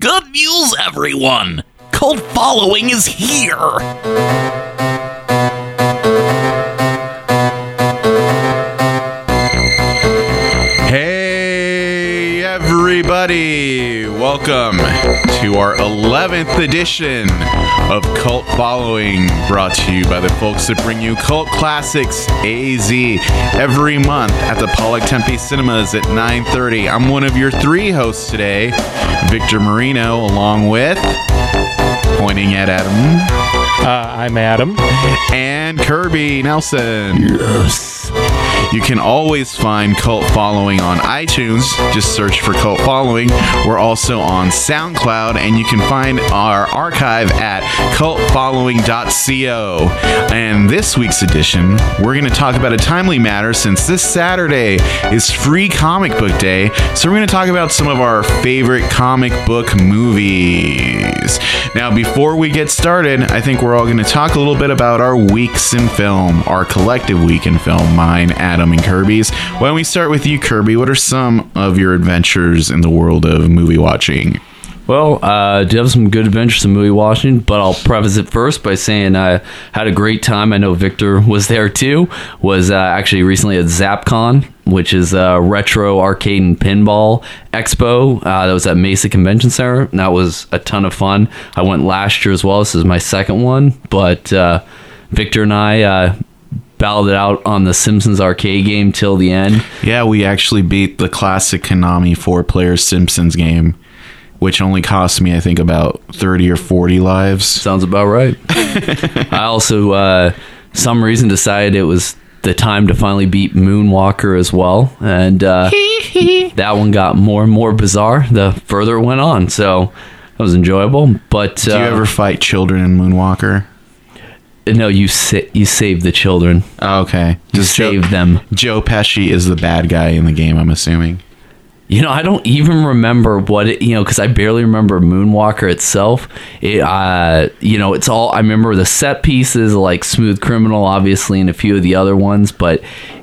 Good news, everyone! Cult following is here! Hey, everybody! Welcome to our 11th edition of Cult Following, brought to you by the folks that bring you Cult Classics AZ every month at the Pollack Tempe Cinemas at 9:30. I'm one of your three hosts today, Victor Marino, along with pointing at Adam Uh, I'm Adam. and Kirby Nelson. Yes. You can always find Cult Following on iTunes. Just search for Cult Following. We're also on SoundCloud, and you can find our archive at cultfollowing.co. And this week's edition, we're going to talk about a timely matter since this Saturday is free comic book day. So we're going to talk about some of our favorite comic book movies. Now, before we get started, I think we're all going to talk a little bit about our weeks in film, our collective week in film, mine, Adam, and Kirby's. Why don't we start with you, Kirby? What are some of your adventures in the world of movie watching? Well, uh, do have some good adventures in movie watching, but I'll preface it first by saying I had a great time. I know Victor was there too. Was uh, actually recently at ZapCon, which is a retro arcade and pinball expo. Uh, that was at Mesa Convention Center. And that was a ton of fun. I went last year as well. This is my second one, but uh, Victor and I. Uh, Battled it out on the Simpsons arcade game till the end. Yeah, we actually beat the classic Konami four player Simpsons game, which only cost me, I think, about 30 or 40 lives. Sounds about right. I also, uh, some reason, decided it was the time to finally beat Moonwalker as well, and uh, that one got more and more bizarre the further it went on. So that was enjoyable. But Do you uh, ever fight children in Moonwalker? No, you sa- you save the children. Oh, okay. You Just Joe, save them. Joe Pesci is the bad guy in the game, I'm assuming. You know, I don't even remember what it, you know, because I barely remember Moonwalker itself. It, uh, you know, it's all I remember the set pieces like Smooth Criminal, obviously, and a few of the other ones, but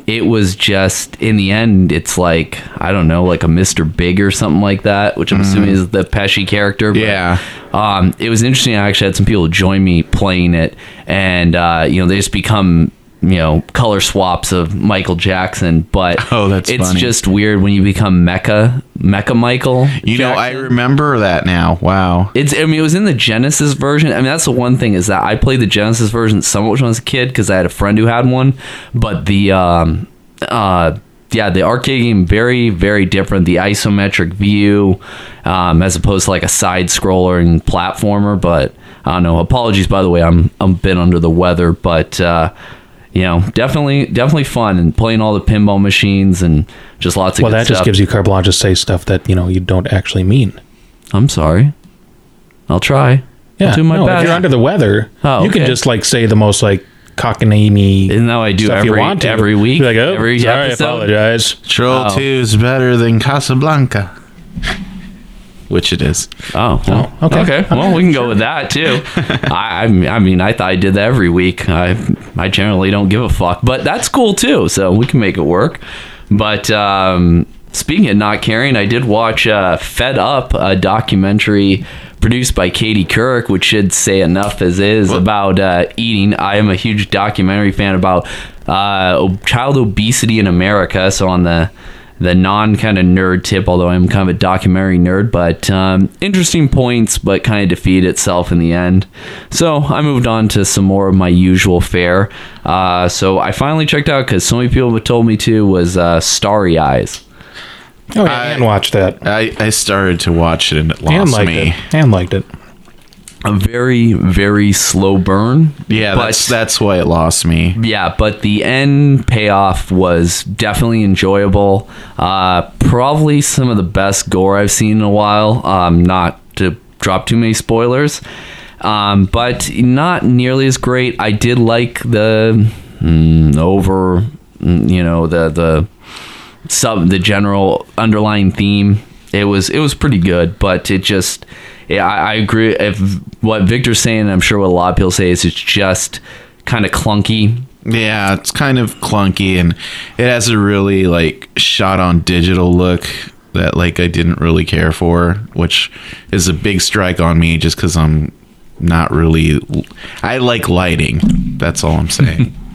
it was just in the end, it's like I don't know, like a Mr. Big or something like that, which I'm assuming is the Pesci character. but, Yeah. um, it was interesting. I actually had some people join me playing it, and uh, you know, they just become you know color swaps of Michael Jackson. But Oh, that's it's funny. just weird when you become Mecha Mecha Michael. You know, I remember that now. Wow. It's. I mean, it was in the Genesis version. I mean, that's the one thing is that I played the Genesis version somewhat when I was a kid because I had a friend who had one. But the, um, uh, yeah, the arcade game very, very different. The isometric view, um, as opposed to like a side scroller and platformer. But I don't know. Apologies, by the way. I'm I'm a bit under the weather, but. Uh, you know, definitely, definitely fun and playing all the pinball machines and just lots of. Well, good that just gives you carte blanche to say stuff that you know you don't actually mean. I'm sorry. I'll try. Yeah, I'll do my no, best. if you're under the weather, Oh, you can just like say the most like cockamamie Isn't that I do every you want to every week? Be like, oh, every sorry, I apologize. Troll Oh. 2 is better than Casablanca. Which it is. Oh, well, Oh, okay. okay. Well, we can go with that too. I, I mean- I mean, I thought I did that every week. I I generally don't give a fuck, but that's cool too. So we can make it work. But um, speaking of not caring, I did watch uh, Fed Up, a documentary produced by Katie Couric, which should say enough as is about uh, eating. I am a huge documentary fan about uh, child obesity in America. So on the the non kind of nerd tip, although I'm kind of a documentary nerd, but um, interesting points, but kind of defeat itself in the end. So I moved on to some more of my usual fare. Uh, so I finally checked out because so many people have told me to was uh, Starry Eyes. Oh, yeah, I- and watch that. I, I started to watch it and it And lost liked me. it. And liked it. A very very slow burn. Yeah, but that's that's why it lost me. yeah, but the end payoff was definitely enjoyable. Uh, probably some of the best gore I've seen in a while. Um, not to drop too many spoilers, um, but not nearly as great. I did like the mm, over, mm, you know, the the sub the general underlying theme. It was it was pretty good, but it just yeah, I, I agree. If what Victor's saying, I'm sure what a lot of people say is it's just kind of clunky. Yeah, it's kind of clunky and it has a really like shot on digital look that like I didn't really care for, which is a big strike on me just because I'm not really. I like lighting. That's all I'm saying.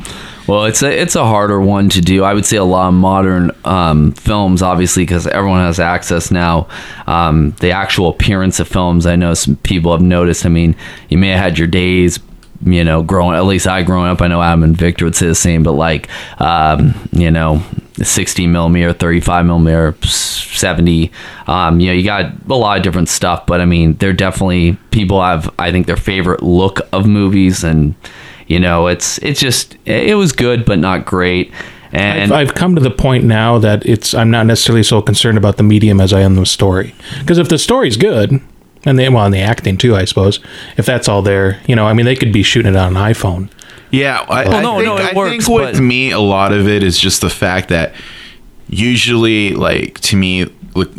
Well, it's a it's a harder one to do. I would say a lot of modern um, films, obviously, because everyone has access now. Um, the actual appearance of films, I know some people have noticed. I mean, you may have had your days, you know, growing. At least I growing up. I know Adam and Victor would say the same, but like, um, you know, 60 millimeter, 35 millimeter, 70. Um, you know, you got a lot of different stuff, but I mean, they're definitely people have. I think their favorite look of movies and you know it's it's just it was good but not great and I've, I've come to the point now that it's I'm not necessarily so concerned about the medium as I am the story. Because if the story's good, and they well, and the acting too, I suppose, if that's all there, you know, I mean, they could be shooting it on an iPhone. Yeah, I, Well, I no, think, no, it I works, think with but- me, a lot of it is just the fact that usually, like to me, look,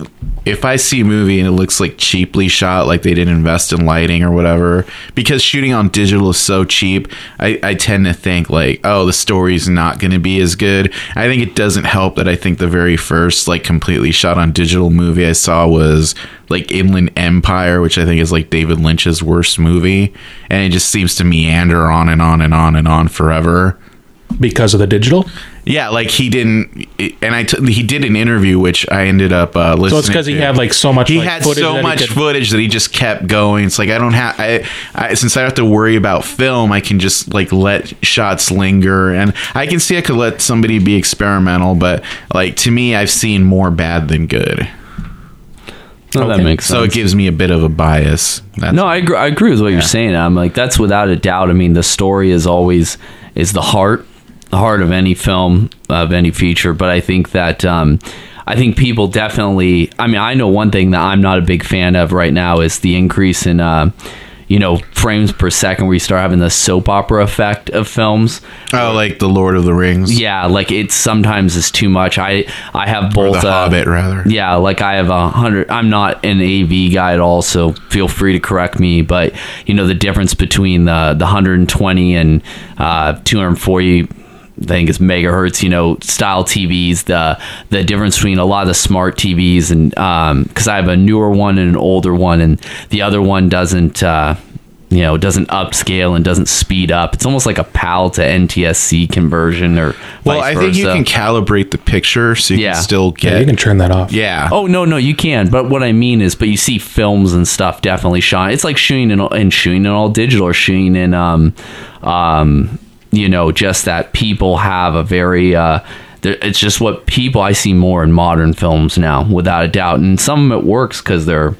if I see a movie and it looks like cheaply shot, like they didn't invest in lighting or whatever, because shooting on digital is so cheap, I, I tend to think like, oh, the story's not going to be as good. I think it doesn't help that I think the very first like completely shot on digital movie I saw was like Inland Empire, which I think is like David Lynch's worst movie, and it just seems to meander on and on and on and on forever. Because of the digital, Yeah, like he didn't, and I t- he did an interview which I ended up uh, listening. so it's because he had like so much. he like, had footage so he much could- footage that he just kept going. It's like I don't have, I, I since I have to worry about film, I can just like let shots linger, and I can see I could let somebody be experimental, but like to me, I've seen more bad than good, no, that makes sense so it gives me a bit of a bias. That's no I agree, I agree with what you're saying i'm like that's without a doubt i mean the story is always is the heart the heart of any film of any feature but i think that um I think people definitely. I mean, I know one thing that I'm not a big fan of right now is the increase in, uh, you know, frames per second where you start having the soap opera effect of films. oh, like the Lord of the Rings, Yeah, like it sometimes is too much. I I have or both. the uh, Hobbit rather. Yeah, like I have a hundred. I'm not an AV guy at all, so feel free to correct me. But you know the difference between the the 120 and uh, 240. I think it's megahertz, you know, style TVs. The the difference between a lot of the smart TVs and because I have a newer one and an older one, and the other one doesn't. Uh, you know, doesn't upscale and doesn't speed up. It's almost like a PAL to NTSC conversion, or Well, vice I think you can calibrate the picture so you Yeah. can still Yeah, get. you can turn that off. yeah. Oh no, no, you can. But what I mean is, but you see films and stuff definitely shine. It's like shooting in and shooting in all digital or shooting in, um, um, you know, just that people have a very uh, it's just what people I see more in modern films now, without a doubt. And some of it works because they're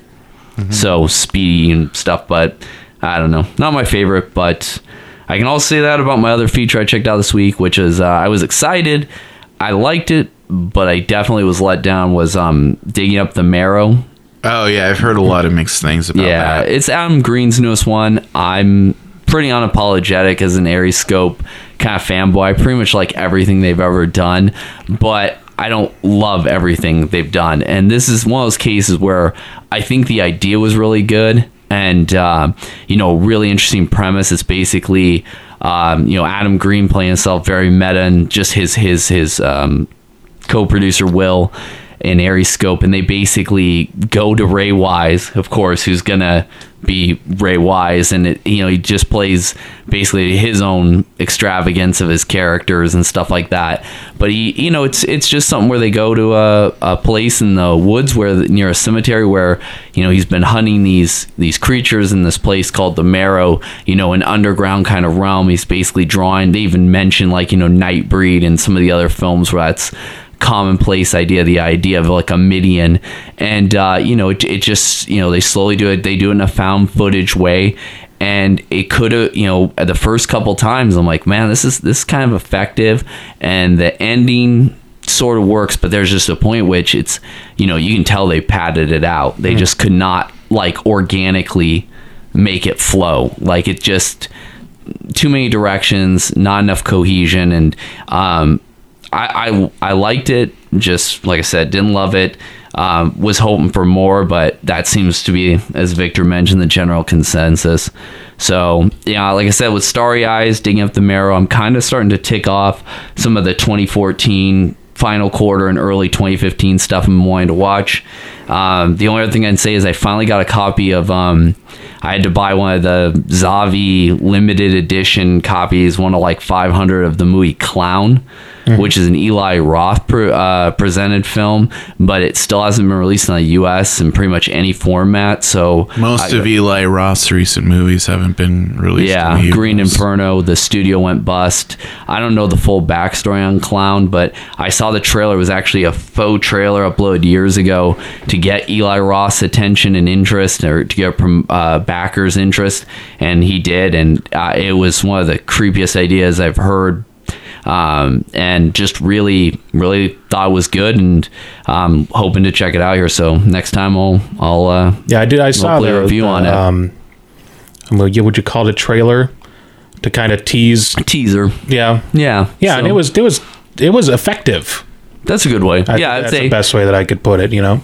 so speedy and stuff. But I don't know, not my favorite. But I can also say that about my other feature I checked out this week, which is uh, I was excited, I liked it, but I definitely was let down. Was um, digging up the marrow. Oh yeah, I've heard a lot of mixed things about Yeah, that. it's Adam Green's newest one. I'm pretty unapologetic as an ArieScope kind of fanboy. I pretty much like everything they've ever done, but I don't love everything they've done. And this is one of those cases where I think the idea was really good and, uh, you know, really interesting premise. It's basically, um, you know, Adam Green playing himself very meta and just his, his, his, um, co-producer Will and ArieScope, and they basically go to Ray Wise, of course, who's gonna be Ray Wise, and it, you know he just plays basically his own extravagance of his characters and stuff like that. But he, you know, it's it's just something where they go to a, a place in the woods where near a cemetery where you know he's been hunting these these creatures in this place called the Marrow, you know, an underground kind of realm. He's basically drawing. They even mention like you know Nightbreed and some of the other films where that's commonplace idea the idea of like a midian. And uh, you know it, it just you know they slowly do it. They do it in a found footage way. And it could have you know the first couple times i'm like man this is this is kind of effective. And the ending sort of works but there's just a point which it's you know you can tell they padded it out. They just could not like organically make it flow. Like it just too many directions, not enough cohesion, and um, I, I I liked it. Just like I said, didn't love it. Um, was hoping for more, but that seems to be, as Victor mentioned, the general consensus. So yeah, like I said, with Starry Eyes, digging up the marrow, I'm kind of starting to tick off some of the 2014 final quarter and early 2015 stuff I'm wanting to watch. Um, the only other thing I'd say is I finally got a copy of. Um, I had to buy one of the Zavvi limited edition copies, one of like 500 of the movie Clown, which is an Eli Roth pre- uh, presented film, but it still hasn't been released in the U.S. in pretty much any format. So Most I- of Eli Roth's recent movies haven't been released. yeah, in Green Inferno. The studio went bust. I don't know the full backstory on Clown, but I saw the trailer. It was actually a faux trailer uploaded years ago to get Eli Roth's attention and interest, or to get uh, backers' interest, and he did. And uh, it was one of the creepiest ideas I've heard. Um, and just really, really thought it was good, and um, hoping to check it out here. So next time I'll, I'll uh, Yeah, I did. I saw the a review the, on it. Um, would you would you call it a trailer to kind of tease? teaser. Yeah, Yeah, yeah, and it was it was it was effective. that's a good way. I yeah, that's the best way that I could put it. You know,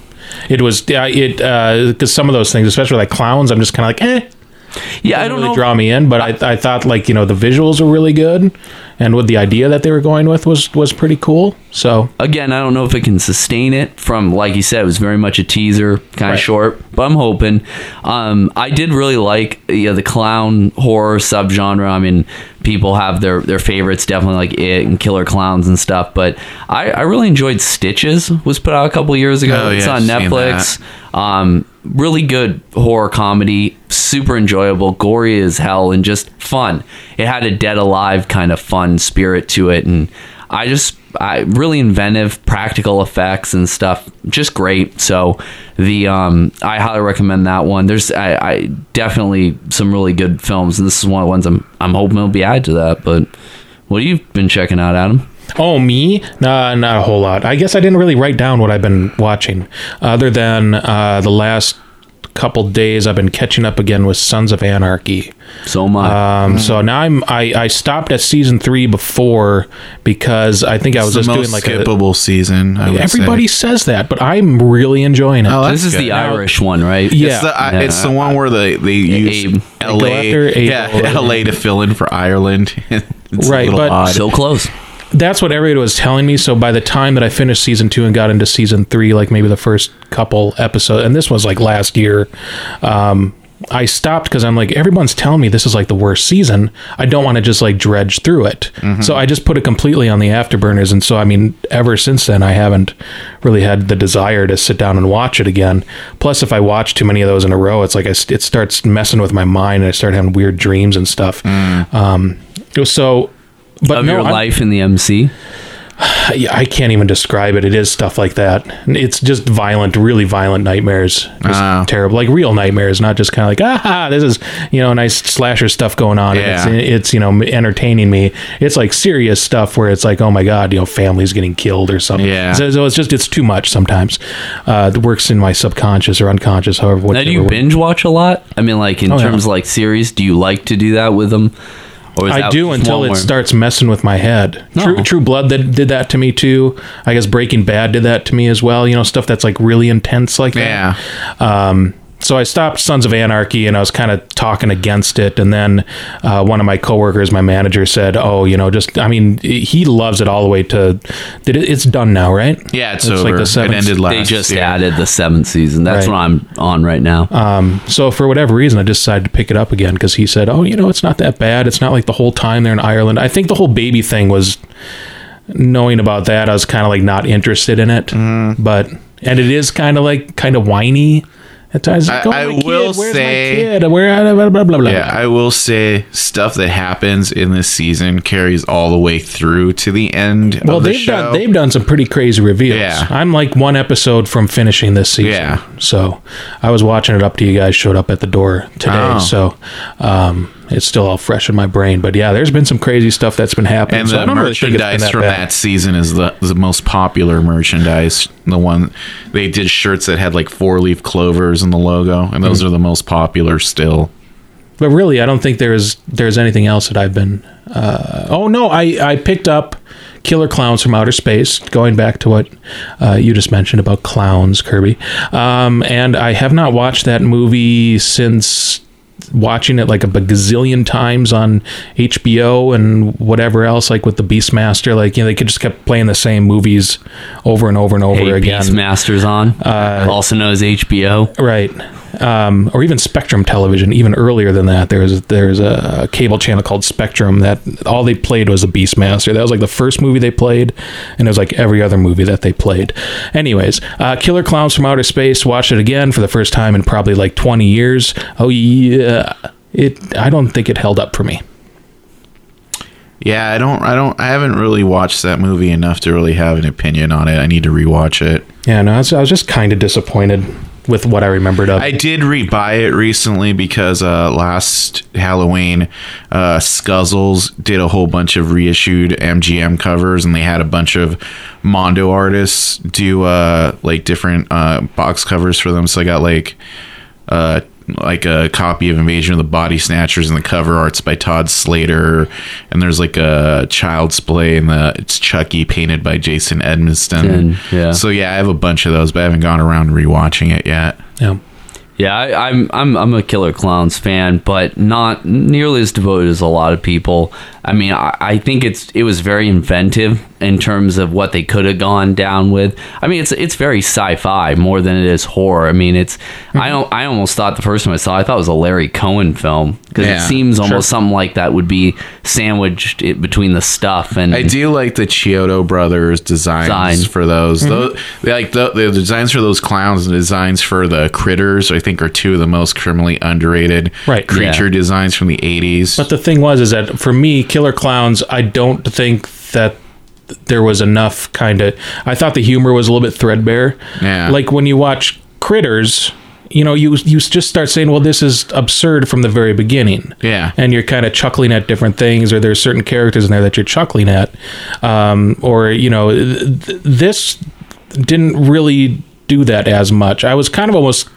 it was yeah, it because some of those things, especially like clowns, I'm just kind of like eh. Yeah, I didn't don't really know. draw me in, but I, I thought like you know the visuals were really good, and with the idea that they were going with was was pretty cool. So Again, I don't know if it can sustain it from like you said, it was very much a teaser, kind Right. of short, but I'm hoping. Um, I did really like you know, the clown horror subgenre. I mean, people have their their favorites, definitely like it and Killer Klowns and stuff. But I, I really enjoyed Stitches. Was put out a couple years ago. Oh, it's yeah, on I've Netflix. Um, really good horror comedy, super enjoyable, gory as hell, and just fun. It had a dead alive kind of fun spirit to it, and I just I really inventive practical effects and stuff, just great. So the um, I highly recommend that one. There's I, I definitely some really good films, and this is one of the ones I'm I'm hoping will be added to that. But what have you been checking out, Adam? Oh, me? Nah, not a whole lot. I guess I didn't really write down what I've been watching, other than uh, the last couple days. I've been catching up again with Sons of Anarchy. So much. Um, So now I'm I, I stopped at season three before because I think I was the just most doing like a. skippable season. I would Everybody say. says that, but I'm really enjoying it. Oh, this that's is the good. Irish one, right? Yeah. It's the, I Yeah. it's the one where they they use Abe. LA, go yeah. LA to fill in for Ireland. it's Right, a little but- odd. So close. That's what everybody was telling me. So by the time that I finished season two and got into season three, like maybe the first couple episodes, and this was like last year, um, I stopped because I'm like, everyone's telling me this is like the worst season. I don't want to just like dredge through it. So I just put it completely on the afterburners. And so, I mean, ever since then, I haven't really had the desire to sit down and watch it again. Plus, if I watch too many of those in a row, it's like I, it starts messing with my mind and I start having weird dreams and stuff. Um, so, but Of no, your I'm- life in the MC. I can't even describe it. It is stuff like that. It's just violent, really violent nightmares. Just Ah. terrible, like real nightmares, not just kind of like ah, this is you know nice slasher stuff going on. Yeah. It's, it's you know entertaining me. It's like serious stuff where it's like oh my god, you know families getting killed or something. Yeah. So, so it's just it's too much sometimes. Uh, it works in my subconscious or unconscious, however. Now, do you binge watch a lot? I mean, like in Oh, yeah. terms of like series, do you like to do that with them? I do until it starts messing with my head. True, Oh. True Blood that did that to me too. I guess Breaking Bad did that to me as well. You know, stuff that's like really intense like that. yeah. Um, so I stopped Sons of Anarchy, and I was kind of talking against it. And then uh, one of my coworkers, my manager, said, "Oh, you know, just I mean, he loves it all the way to. Did it, it's done now, right? Yeah, it's, It's over. like the it seventh- ended last They just year. added the seventh season. That's Right. what I'm on right now. Um, so for whatever reason, I just decided to pick it up again because he said, "Oh, you know, it's not that bad. It's not like the whole time they're in Ireland." I think the whole baby thing was knowing about that. I was kind of like not interested in it, Mm-hmm. but and it is kind of like kind of whiny at times. Like, I- oh, I my will kid, say- my kid? Where blah blah blah blah. Yeah, I will say stuff that happens in this season carries all the way through to the end Well, of they've show. done they've done some pretty crazy reveals. Yeah. I'm like one episode from finishing this season. Yeah. So I was watching it up to you guys showed up at the door today. Oh. So um, it's still all fresh in my brain. But yeah, there's been some crazy stuff that's been happening. and the really merchandise that from bad. that season is the, the most popular merchandise. The one they did shirts that had like four leaf clovers in the logo, and those are the most popular still. But really, I don't think there's there's anything else that I've been. Uh, oh no, I I picked up Killer Klowns from Outer Space. Going back to what uh, you just mentioned about clowns, Kirby, um, and I have not watched that movie since watching it like a gazillion times on HBO and whatever else, like with the Beastmaster. Like you know, they could just kept playing the same movies over and over and over Hey, again. Beastmasters on, Uh, also known as HBO. Right. Um, or even Spectrum Television. Even earlier than that, there was there's a cable channel called Spectrum that all they played was a Beastmaster. That was like the first movie they played, and it was like every other movie that they played. Anyways, uh, Killer Klowns from Outer Space. Watched it again for the first time in probably like 20 years. Oh yeah, it. I don't think it held up for me. Yeah, I don't, I don't, I haven't really watched that movie enough to really have an opinion on it. I need to rewatch it. Yeah, no, I was, I was just kind of disappointed with what I remembered of. I did re-buy it recently because uh, last Halloween, uh, Scuzzles did a whole bunch of reissued MGM covers, and they had a bunch of Mondo artists do uh, like different uh, box covers for them. So I got like uh, like a copy of Invasion of the Body Snatchers, and the cover art's by Todd Slater, and there's like a Child's Play, and the it's Chucky painted by Jason Edmiston. And, yeah. So yeah, I have a bunch of those, but I haven't gone around rewatching it yet. yeah. Yeah, I, I'm I'm I'm a Killer Klowns fan, but not nearly as devoted as a lot of people. I mean, I, I think it's it was very inventive in terms of what they could have gone down with. I mean, it's it's very sci-fi more than it is horror. I mean, it's I mm-hmm. don't I almost thought the first time I saw it, I thought it was a Larry Cohen film because Yeah, it seems almost something like that would be sandwiched it between the stuff and I do like the Chiodo brothers designs Design. for those. Mm-hmm. Those they like the, the designs for those clowns and designs for the critters. I think are two of the most criminally underrated Right. creature Yeah. designs from the eighties. But the thing was, is that for me, Killer Klowns, I don't think that there was enough kind of. I thought the humor was a little bit threadbare. Yeah. Like when you watch Critters, you know, you you just start saying, "Well, this is absurd from the very beginning." Yeah. And you're kind of chuckling at different things, or there's certain characters in there that you're chuckling at, um, or you know, th- th- this didn't really do that as much. I was kind of almost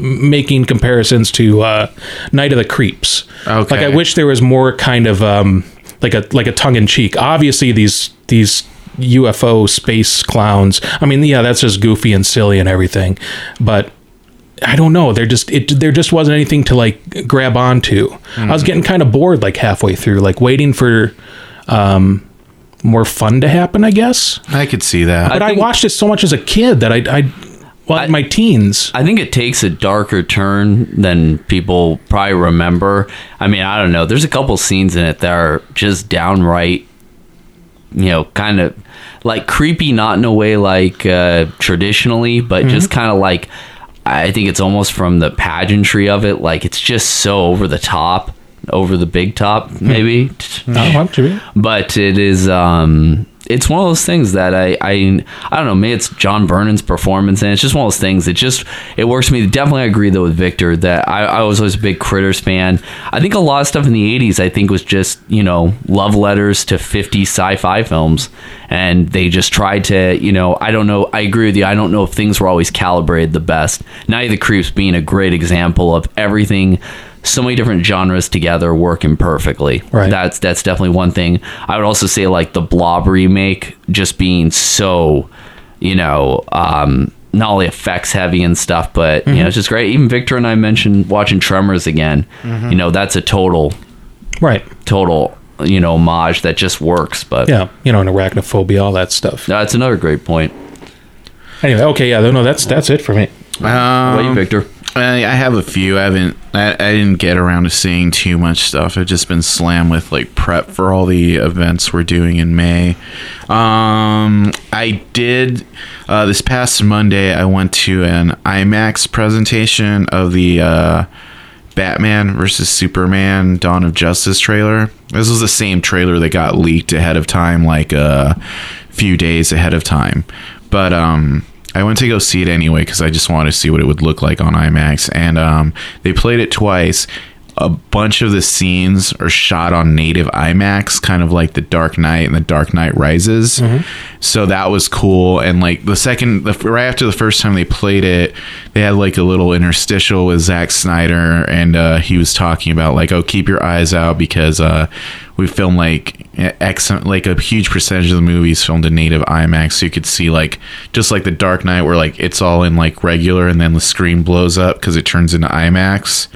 making comparisons to uh, Night of the Creeps. Okay. Like I wish there was more kind of um, like a like a tongue in cheek. Obviously these these UFO space clowns. I mean, yeah, that's just goofy and silly and everything, but I don't know. There just it there just wasn't anything to like grab onto. I was getting kind of bored like halfway through, like waiting for um, more fun to happen. I guess, I could see that. but I, think- watched it so much as a kid that I I well in my teens. I think it takes a darker turn than people probably remember. I mean, I don't know. There's a couple scenes in it that are just downright, you know, kind of like creepy, not in a way like uh, traditionally, but just kind of like I think it's almost from the pageantry of it. Like it's just so over the top, over the big top, maybe. Oh, well, true. but it is um it's one of those things that I, I I don't know. Maybe it's John Vernon's performance, and it's just one of those things. It just it works for me. Definitely, agree though with Victor that I, I was always a big Critters fan. I think a lot of stuff in the '80s, I think, was just you know love letters to 50 sci-fi films, and they just tried to you know I don't know. I agree with you. I don't know if things were always calibrated the best. Night of the Creeps being a great example of everything. So many different genres together working perfectly. Right. That's that's definitely one thing. I would also say like the Blob remake just being so, you know, um, not only effects heavy and stuff, but you know, it's just great. Even Victor and I mentioned watching Tremors again. You know, that's a total, Right. total, you know, homage that just works. But Yeah. You know, and arachnophobia, all that stuff. that's another great point. Anyway, okay, yeah, no, that's that's it for me. What about you, Um, Victor? I, have a few. I haven't. I, I didn't get around to seeing too much stuff. I've just been slammed with like prep for all the events we're doing in May. Um, I did uh, this past Monday. I went to an IMAX presentation of the uh, Batman versus Superman: Dawn of Justice trailer. This was the same trailer that got leaked ahead of time, like a few days ahead of time. But um, I went to go see it anyway because I just wanted to see what it would look like on IMAX. And um, they played it twice. A bunch of the scenes are shot on native IMAX, kind of like The Dark Knight and The Dark Knight Rises. So that was cool. And like the second, the, right after the first time they played it, they had like a little interstitial with Zack Snyder, and uh, he was talking about like, oh, keep your eyes out because uh, we filmed like X, like a huge percentage of the movies filmed in native IMAX, so you could see like just like the Dark Knight, where like it's all in like regular, and then the screen blows up because it turns into IMAX.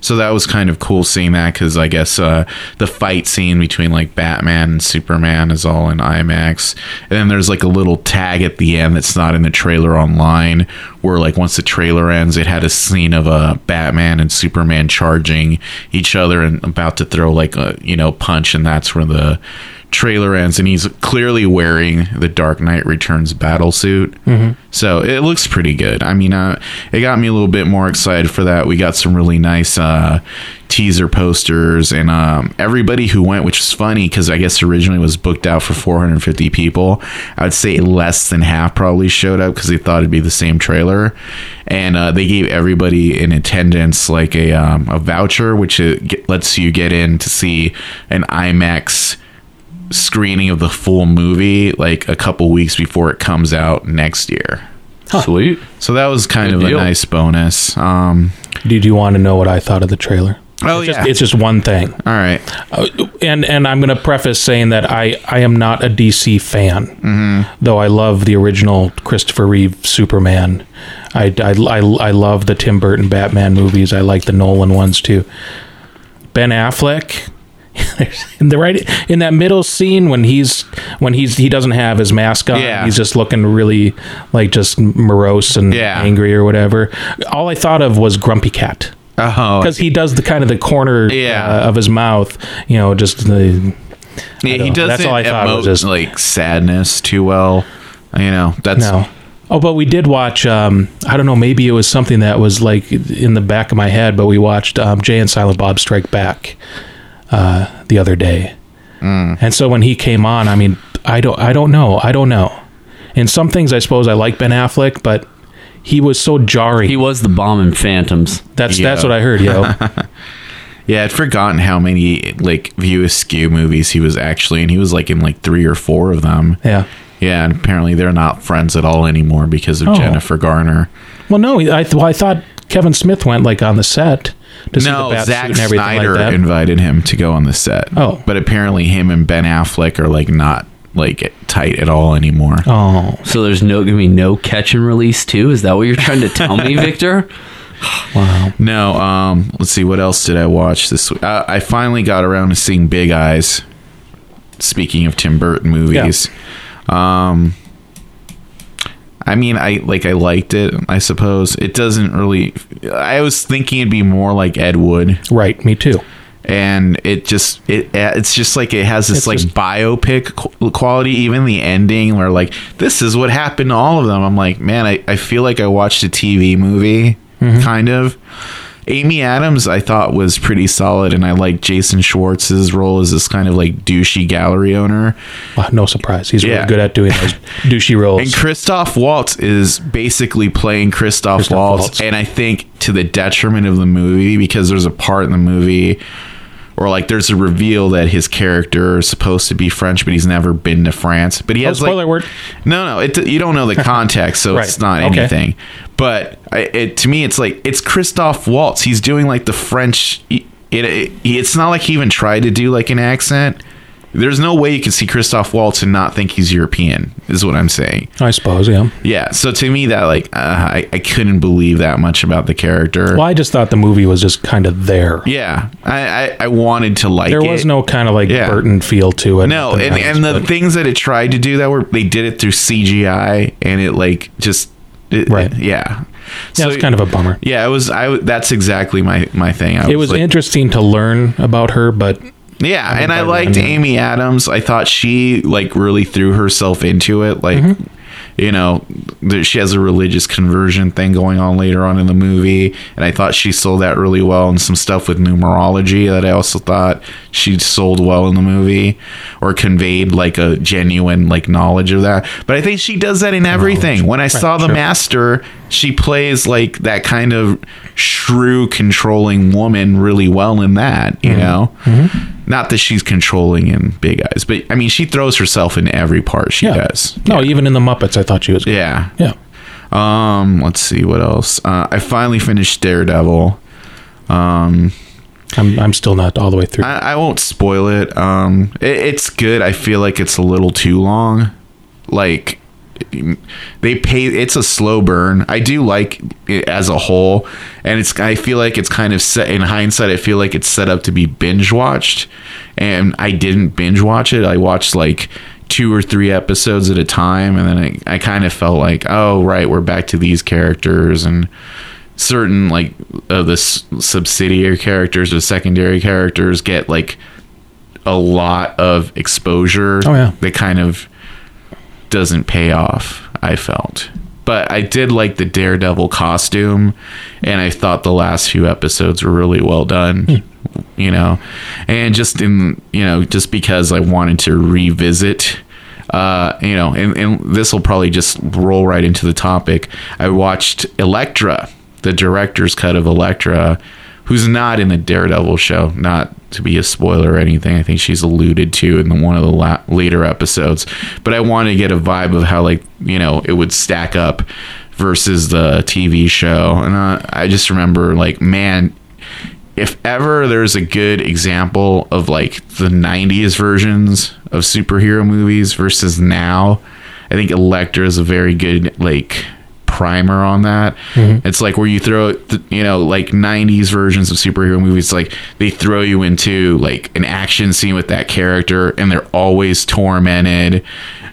So that was kind of cool seeing that because I guess uh, the fight scene between like Batman and Superman is all in IMAX, and then there's like a little tag at the end that's not in the trailer online, where like once the trailer ends, it had a scene of uh, Batman and Superman charging each other and about to throw like a you know punch, and that's where the trailer ends and he's clearly wearing the Dark Knight Returns battle suit. Mm-hmm. So it looks pretty good. I mean, uh, it got me a little bit more excited for that. We got some really nice uh, teaser posters and um, everybody who went, which is funny because I guess originally was booked out for 450 people. I would say less than half probably showed up because they thought it'd be the same trailer. And uh, they gave everybody in attendance like a, um, a voucher, which lets you get in to see an IMAX screening of the full movie like a couple weeks before it comes out next year. Sweet. So that was kind Good of deal. a nice bonus. Um, Did you want to know what I thought of the trailer? oh It's yeah, just, it's just one thing. all right. Uh, and and I'm going to preface saying that I I am not a DC fan, Mm-hmm. though I love the original Christopher Reeve Superman. I, I, I, I love the Tim Burton Batman movies. I like the Nolan ones too. Ben Affleck. in the right in that middle scene when he's when he's he doesn't have his mask on Yeah. he's just looking really like just morose and Yeah. angry or whatever all i thought of was grumpy cat because he does the kind of the corner Yeah. uh, of his mouth, you know, just the yeah, he doesn't That's all I thought emote was just- like sadness too well. You know, that's no. Oh, but we did watch. Um, I don't know. Maybe it was something that was like in the back of my head. But we watched um, Jay and Silent Bob Strike Back uh, the other day, Mm. and so when he came on, I mean, I don't, I don't know, I don't know. In some things, I suppose I like Ben Affleck, but he was so jarring. He was the bomb in Phantoms. that's Yeah. that's what I heard, yo. Yeah, I'd forgotten how many like View Askew movies he was actually, and he was like in like three or four of them. yeah. Yeah, and apparently they're not friends at all anymore because of Oh. Jennifer Garner. Well, no, I th- well, I thought Kevin Smith went like on the set to see No, the bat Zack suit and everything Snyder like that. invited him to go on the set. Oh. but apparently him and Ben Affleck are like not like tight at all anymore. oh, So there's no gonna be no catch and release too. Is that what you're trying to tell me, Victor? wow. No, um, let's see what else did I watch this week. Uh, I finally got around to seeing Big Eyes. Speaking of Tim Burton movies, um, I mean, I like I liked it. I suppose it doesn't really. I was thinking it'd be more like Ed Wood, Right, me too. and it just it it's just like it has this It's like just- biopic quality. Even the ending, where like this is what happened to all of them. I'm like, man, I, I feel like I watched a TV movie, Mm-hmm. kind of. Amy Adams, I thought was pretty solid, and I like Jason Schwartz's role as this kind of like douchey gallery owner. Wow, no surprise. He's Yeah. really good at doing those douchey roles. And Christoph Waltz is basically playing Christoph, Christoph Waltz, Waltz. and I think to the detriment of the movie because there's a part in the movie or like there's a reveal that his character is supposed to be French, but he's never been to France. But he oh, has spoiler like word. no, no, it, you don't know the context, so it's not Okay. anything. But it, to me, it's like it's Christoph Waltz. He's doing like the French. It, it, it's not like he even tried to do like an accent. There's no way you can see Christoph Waltz and not think he's European. Is what I'm saying. I suppose, yeah. Yeah. So to me, that like uh, I, I couldn't believe that much about the character. Well, I just thought the movie was just kind of there. Yeah, I, I I wanted to like there it. was no kind of like Yeah. Burton feel to it. No, and, and the but- things that it tried to do that were they did it through CGI and it like just it, Right. yeah. yeah, it was kind of a bummer. yeah. It was I That's exactly my my thing. I It was like, interesting to learn about her, but yeah, and I liked Amy Adams. I thought she like really threw herself into it. Like, Mm-hmm. you know, she has a religious conversion thing going on later on in the movie, and I thought she sold that really well. And some stuff with numerology that I also thought she sold well in the movie, or conveyed like a genuine like knowledge of that. But I think she does that in everything. When I saw the sure. master, she plays like that kind of shrew controlling woman really well in that. You know. Not that she's controlling in Big Eyes, but I mean, she throws herself in every part she yeah. does. No, even in the Muppets, I thought she was. good. Yeah. Yeah. Um. Let's see what else. Uh, I finally finished Daredevil. Um. I'm I'm still not all the way through. I, I won't spoil it. Um. It, it's good. I feel like it's a little too long. Like, they pay it's a slow burn i do like it as a whole and it's i feel like it's kind of set in hindsight i feel like it's set up to be binge watched and i didn't binge watch it i watched like two or three episodes at a time and then i, I kind of felt like oh right we're back to these characters and certain like of the s- subsidiary characters or secondary characters get like a lot of exposure Oh, yeah. they kind of doesn't pay off i felt. But i did like the daredevil costume and i thought the last few episodes were really well done you know? And just in you know just because i wanted to revisit uh you know and, and this will probably just roll right into the topic. I watched elektra the director's cut of elektra who's not in the daredevil show not to be a spoiler or anything. I think she's alluded to in the, one of the la- later episodes. But i wanted to get a vibe of how like you know it would stack up versus the tv show. And uh, i just remember like man if ever there's a good example of like the 90s versions of superhero movies versus now i think elektra is a very good like primer on that. Mm-hmm. It's like where you throw you know like 90s versions of superhero movies like they throw you into like an action scene with that character and they're always tormented.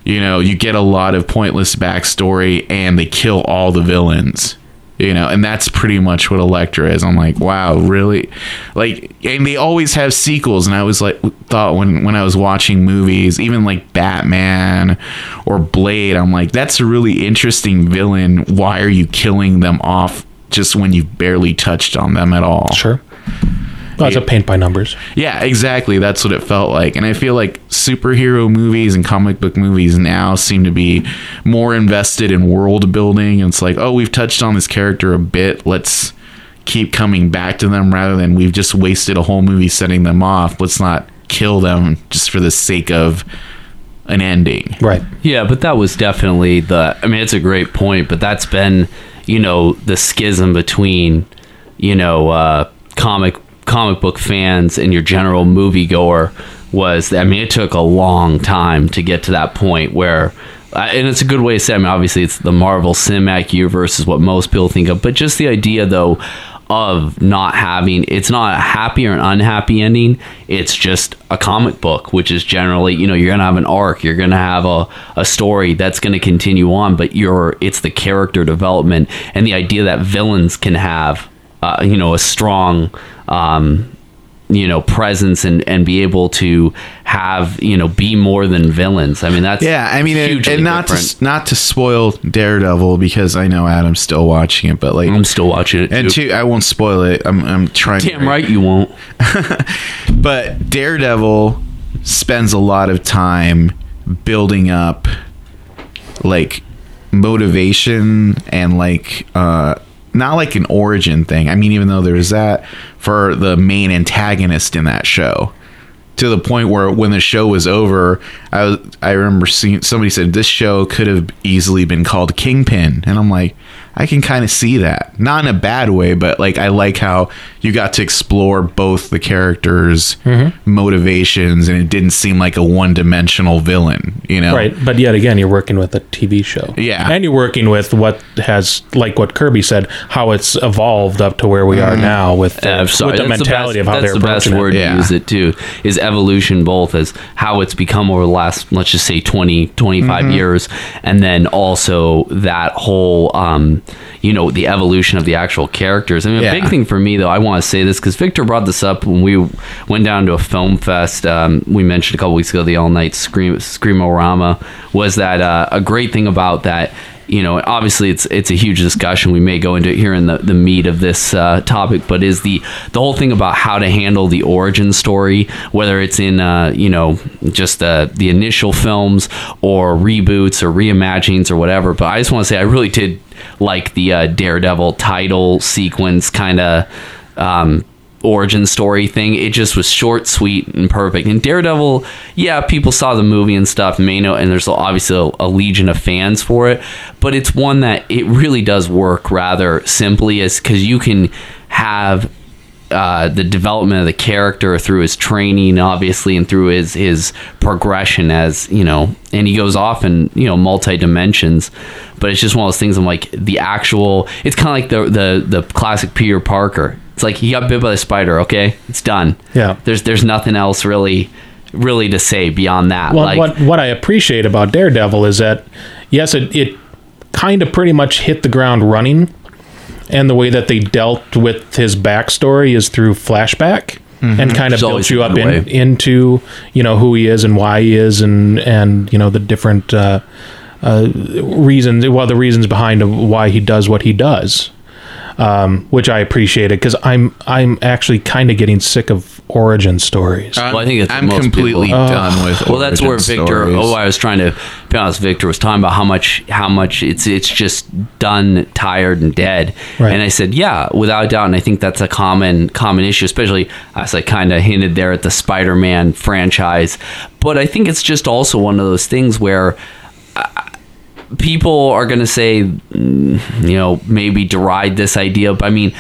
You know you get a lot of pointless backstory and they kill all the villains you know and that's pretty much what elektra is. I'm like wow really? Like and they always have sequels and i was like thought when when i was watching movies even like batman or blade i'm like that's a really interesting villain. Why are you killing them off just when you've barely touched on them at all? Sure. Well, it's a paint by numbers. yeah, exactly. That's what it felt like. And I feel like superhero movies and comic book movies now seem to be more invested in world building. And it's like, oh, we've touched on this character a bit. Let's keep coming back to them rather than we've just wasted a whole movie setting them off. Let's not kill them just for the sake of an ending. Right. Yeah, but that was definitely the. I mean, it's a great point, but that's been, you know, the schism between, you know, uh, comic comic book fans and your general moviegoer was. I mean, it took a long time to get to that point where. Uh, and it's a good way to say. I mean, obviously, it's the Marvel Cinematic Universe is what most people think of, but just the idea, though, of not having it's not a happy or an unhappy ending it's just a comic book which is generally you know you're gonna have an arc you're gonna have a, a story that's gonna continue on but you're it's the character development and the idea that villains can have uh, you know a strong um, you know presence and and be able to have you know be more than villains i mean that's Yeah, I mean, and, and not different. to not to spoil Daredevil because I know Adam's still watching it, but like, i'm still watching it and too. two, I won't spoil it. I'm I'm trying. damn right you won't But Daredevil spends a lot of time building up like motivation and like uh not like an origin thing. I mean even though there's that for the main antagonist in that show. To the point where when the show was over, I was I remember seeing somebody said this show could have easily been called Kingpin and I'm like I can kind of see that. Not in a bad way, but like I like how you got to explore both the characters' motivations and it didn't seem like a one-dimensional villain, you know. Right. But yet again, you're working with a TV show. Yeah. And you're working with what has, like what Kirby said, how it's evolved up to where we are now with the, Uh, sorry, with the that's mentality best, of how they're the best approaching word it. Yeah. to use it too is evolution both as how it's become over the last let's just say 20 25 Mm-hmm. years and then also that whole um you know the evolution of the actual characters i mean Yeah. a big thing for me though i want to say this because victor brought this up when we went down to a film fest um, we mentioned a couple weeks ago the all night scream screamorama was that uh, a great thing about that you know, obviously it's it's a huge discussion. We may go into it here in the, the meat of this uh, topic, but is the the whole thing about how to handle the origin story, whether it's in uh, you know just uh, the initial films or reboots or reimaginings or whatever. But I just want to say I really did like the uh, Daredevil title sequence kind of. Um, origin story thing. It just was short, sweet, and perfect. And Daredevil, yeah, people saw the movie and stuff, may know, and there's obviously a, a legion of fans for it. But it's one that it really does work rather simply, as because you can have uh, the development of the character through his training, obviously, and through his his progression as you know, and he goes off in you know multi dimensions. But it's just one of those things. I'm like the actual. It's kind of like the the the classic Peter Parker. It's like he got bit by the spider. Okay, it's done. Yeah. There's there's nothing else really really to say beyond that. Well, like, what what I appreciate about Daredevil is that yes, it it kind of pretty much hit the ground running, and the way that they dealt with his backstory is through flashback. And kind of Which is always built you up in, into you know who he is and why he is and and you know the different uh, uh, reasons well the reasons behind why he does what he does um, which I appreciated because I'm I'm actually kind of getting sick of origin stories. I'm, Well, I think it's I'm most completely people. done with. well that's where victor stories. oh i was trying to be honest victor was talking about how much how much it's it's just done tired and dead Right. and i said yeah without a doubt and i think that's a common common issue especially as i kind of hinted there at the spider-man franchise but i think it's just also one of those things where people are going to say, mm, you know, maybe deride this idea. But I mean,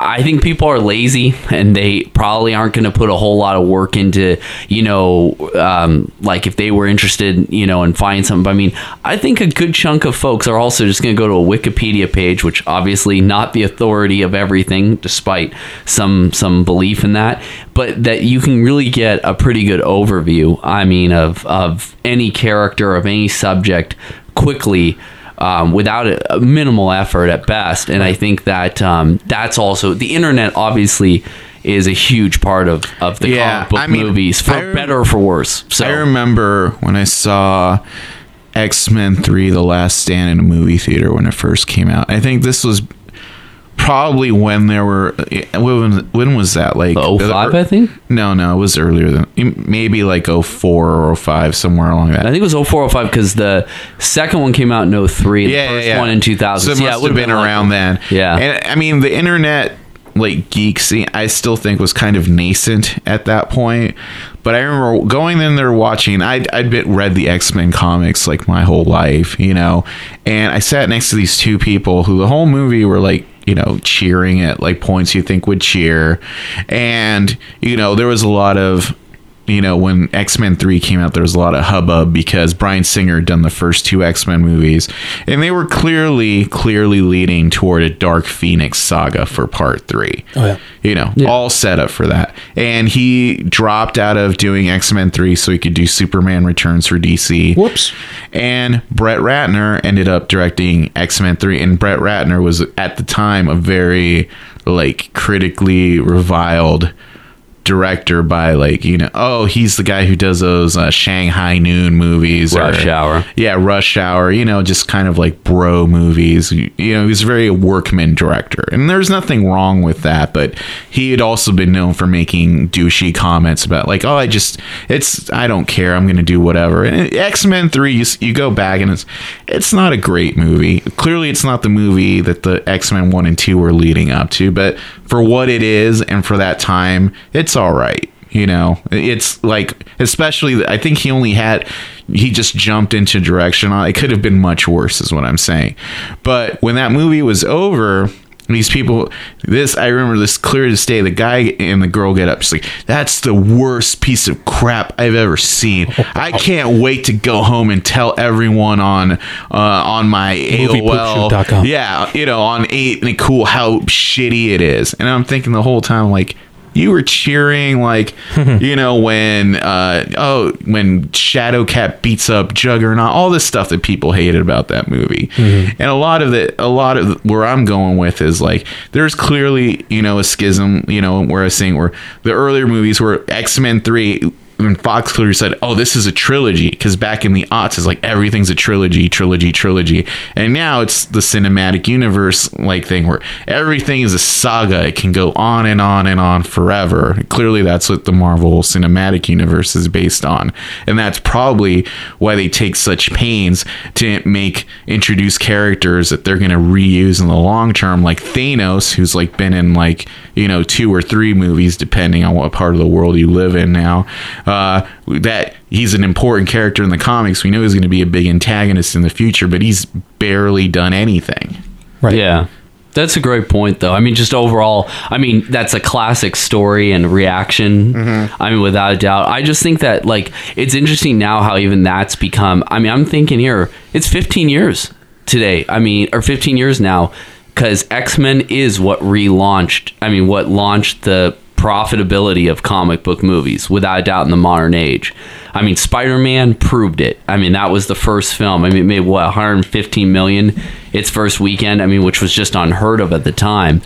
I think people are lazy and they probably aren't going to put a whole lot of work into, you know, um, like if they were interested, you know, in finding something. But I mean, I think a good chunk of folks are also just going to go to a Wikipedia page, which obviously not the authority of everything, despite some some belief in that, but that you can really get a pretty good overview. I mean, of of any character of any subject quickly um, without a, a minimal effort at best. And I think that um, that's also the internet. Obviously, is a huge part of of the Yeah, comic book I mean, movies for rem- better or for worse. So I remember when I saw X Men Three: The Last Stand in a movie theater when it first came out. I think this was probably when there were uh, when, when was that like Oh five, I think. no no it was earlier than maybe like 04 or 05 somewhere along that I think it was 0405 because the second one came out in 03. yeah, The first one in 2000. So it yeah, it would have been around then. Yeah. And I mean, the internet, like geek scene, I still think was kind of nascent at that point. But I remember going in there watching. I'd, I'd been, read the X Men comics like my whole life, you know. And I sat next to these two people who the whole movie were like, you know, cheering at like points you think would cheer. And, you know, there was a lot of you know, when X Men 3 came out, there was a lot of hubbub because Bryan Singer had done the first two X Men movies, and they were clearly, clearly leading toward a Dark Phoenix saga for part three. Oh, yeah. You know, Yeah. all set up for that. And he dropped out of doing X Men 3 so he could do Superman Returns for DC. Whoops. And Brett Ratner ended up directing X Men 3. And Brett Ratner was at the time a very, like, critically reviled director by, like, you know, oh, he's the guy who does those uh, Shanghai Noon movies. Rush Hour. Yeah, Rush Hour, you know, just kind of like bro movies. You know, he's a very workman director. And there's nothing wrong with that, but he had also been known for making douchey comments about like, "Oh, I just it's I don't care. I'm going to do whatever." And X-Men 3 you, you go back and it's it's not a great movie. Clearly it's not the movie that the X-Men 1 and 2 were leading up to, but for what it is and for that time, it's all right. You know, it's like, especially, I think he only had, he just jumped into direction. It could have been much worse, is what I'm saying. But when that movie was over, these people, this, I remember this clear as day. The guy and the girl get up. She's like, that's the worst piece of crap I've ever seen. I can't wait to go home and tell everyone on, uh, on my AOL. Yeah, you know, on eight and cool how shitty it is. And I'm thinking the whole time, like, you were cheering like you know when uh oh when shadowcat beats up juggernaut all this stuff that people hated about that movie. And a lot of the a lot of where i'm going with is like there's clearly you know a schism you know where i was saying where the earlier movies were x-men 3 when Fox clearly said, "Oh, this is a trilogy," because back in the aughts, it's like everything's a trilogy, trilogy, trilogy, and now it's the cinematic universe like thing where everything is a saga. It can go on and on and on forever. Clearly, that's what the Marvel Cinematic Universe is based on, and that's probably why they take such pains to make introduce characters that they're going to reuse in the long term, like Thanos, who's like been in like you know two or three movies, depending on what part of the world you live in now Uh, that he's an important character in the comics. We know he's going to be a big antagonist in the future, but he's barely done anything. Right. Yeah. That's a great point, though. I mean, just overall, I mean, that's a classic story and reaction. Mm-hmm. I mean, without a doubt. I just think that, like, it's interesting now how even that's become. I mean, I'm thinking here, it's 15 years today. I mean, or 15 years now, because X Men is what relaunched, I mean, what launched the profitability of comic book movies without a doubt in the modern age. I mean, Spider Man proved it. I mean, that was the first film. I mean, it made what 115 million its first weekend. I mean, which was just unheard of at the time.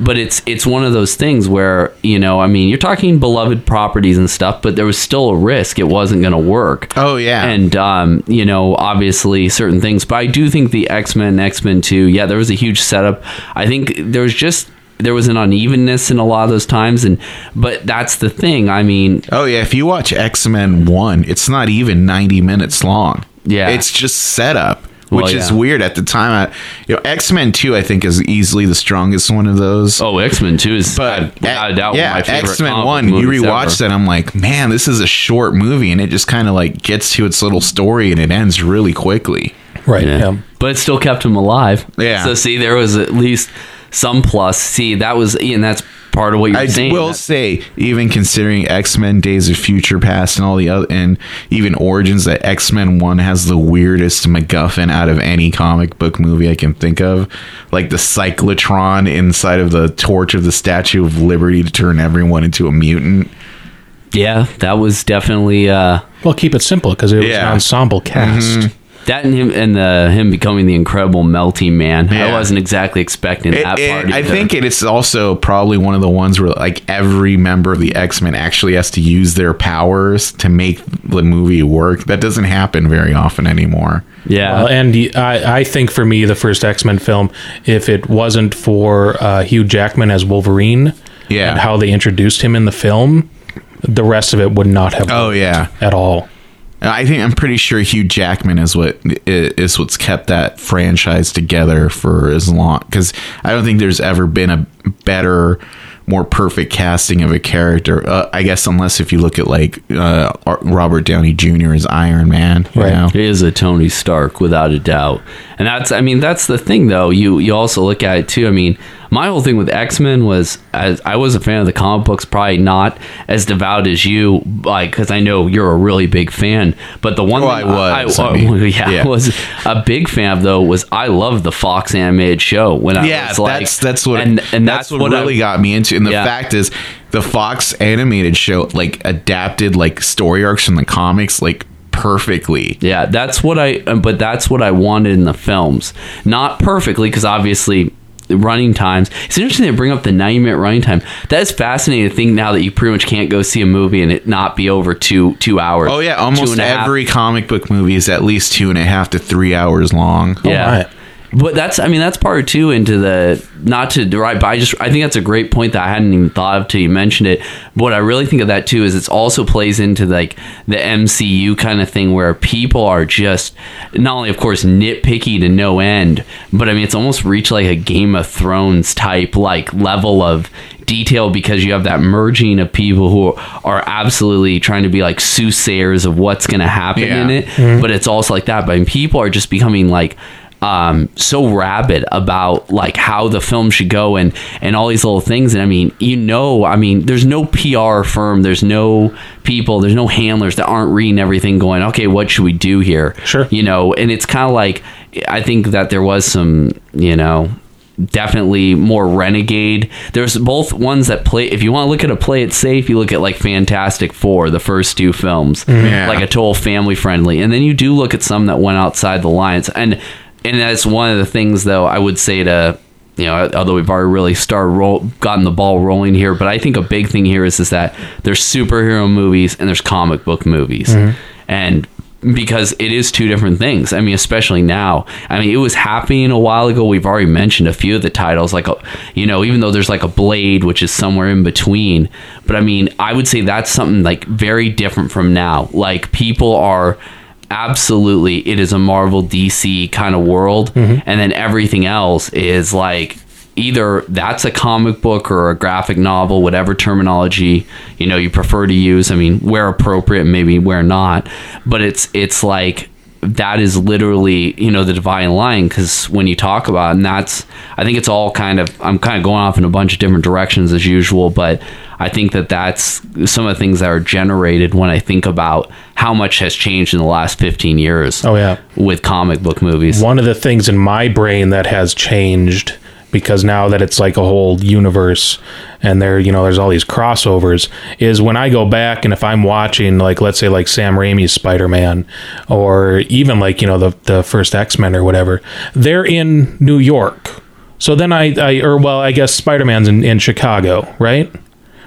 But it's it's one of those things where you know, I mean, you're talking beloved properties and stuff, but there was still a risk it wasn't going to work. Oh, yeah. and um, you know, obviously certain things. But I do think the X Men, X Men Two, yeah, there was a huge setup. I think there was just there was an unevenness in a lot of those times, and but that's the thing. I mean, Oh yeah, if you watch X Men One, it's not even ninety minutes long. Yeah. it's just setup, Well, which is yeah. weird at the time. I, you know, X Men Two, I think, is easily the strongest one of those. oh, X Men Two is but without a doubt yeah, one of my favorite X Men comic One. You movies rewatch ever. that, I'm like, man, this is a short movie, and it just kind of like gets to its little story, and it ends really quickly. Right. Yeah. Yeah. But it still kept him alive. Yeah. So see, there was at least some plus. See, that was and that's part of what you're I saying. I will That- say, even considering X Men: Days of Future Past and all the other, and even Origins, that X Men One has the weirdest MacGuffin out of any comic book movie I can think of, like the cyclotron inside of the torch of the Statue of Liberty to turn everyone into a mutant. yeah, that was definitely uh, Well, keep it simple because it was Yeah. an ensemble cast. That and him and the him becoming the incredible melting man. I wasn't exactly expecting It- that it- part. I either. think it's also probably one of the ones where like every member of the X Men actually has to use their powers to make the movie work. That doesn't happen very often anymore. Yeah. Well, and I think for me, the first X Men film, if it wasn't for uh, Hugh Jackman as Wolverine, Yeah. and how they introduced him in the film, the rest of it would not have Oh yeah. at all. I think I'm pretty sure Hugh Jackman is what is what's kept that franchise together for as long because I don't think there's ever been a better, more perfect casting of a character. Uh, I guess unless if you look at like uh, Robert Downey Jr. as Iron Man, you Right. know? He is a Tony Stark without a doubt. And that's I mean that's the thing though. You you also look at it too. I mean, my whole thing with X-Men was as I was a fan of the comic books, probably not as devout as you like cuz I know you're a really big fan, but the one Oh, thing I was, I mean, yeah, yeah. was a big fan of though was I loved the Fox animated show when I yeah, was like that's that's what and, and that's, that's, what, I- really got me into. And the Yeah. fact is, the Fox animated show like adapted like story arcs from the comics like perfectly. Yeah, that's what I. uh, But that's what I wanted in the films. Not perfectly, because obviously running times. It's interesting they bring up the ninety minute running time. That is fascinating to think now that you pretty much can't go see a movie and it not be over two two hours. Oh yeah, almost and a half. every comic book movie is at least two and a half to three hours long. Yeah. my. But that's, I mean, that's part two into the, not to deride, but I just, I think that's a great point that I hadn't even thought of till you mentioned it. But what I really think of that too is it's also plays into like the MCU kind of thing where people are just, not only, of course, nitpicky to no end, but I mean, it's almost reached like a Game of Thrones type like level of detail because you have that merging of people who are absolutely trying to be like soothsayers of what's going to happen Yeah. in it. Mm-hmm. But it's also like that. But I mean, people are just becoming like, um, so rabid about like how the film should go and and all these little things. And I mean, you know, I mean, there's no PR firm, there's no people, there's no handlers that aren't reading everything, going, okay, what should we do here? Sure. you know. And it's kind of like I think that there was some, you know. Definitely more renegade. There's both ones that play. If you want to look at a play it safe, you look at like Fantastic Four, the first two films, Yeah. like a total family friendly. And then you do look at some that went outside the lines. And and that's one of the things though I would say to you know, although we've already really started roll, gotten the ball rolling here, but I think a big thing here is is that there's superhero movies and there's comic book movies, mm-hmm. and because it is two different things. I mean, especially now. I mean, it was happening a while ago. We've already mentioned a few of the titles, like, a, you know, even though there's like a Blade, which is somewhere in between. But I mean, I would say that's something like very different from now. Like, people are absolutely, it is a Marvel DC kind of world. Mm-hmm. And then everything else is like, either that's a comic book or a graphic novel, whatever terminology you know you prefer to use. I mean, where appropriate, maybe where not. But it's it's like that is literally you know the divine line because when you talk about it, and that's I think it's all kind of I'm kind of going off in a bunch of different directions as usual, but I think that that's some of the things that are generated when I think about how much has changed in the last 15 years. Oh, yeah. with comic book movies. one of the things in my brain that has changed because now that it's like a whole universe and there you know there's all these crossovers is when I go back and if I'm watching like let's say like Sam Raimi's Spider-Man or even like you know the the first X-Men or whatever they're in New York so then I, I or well I guess Spider-Man's in, in Chicago right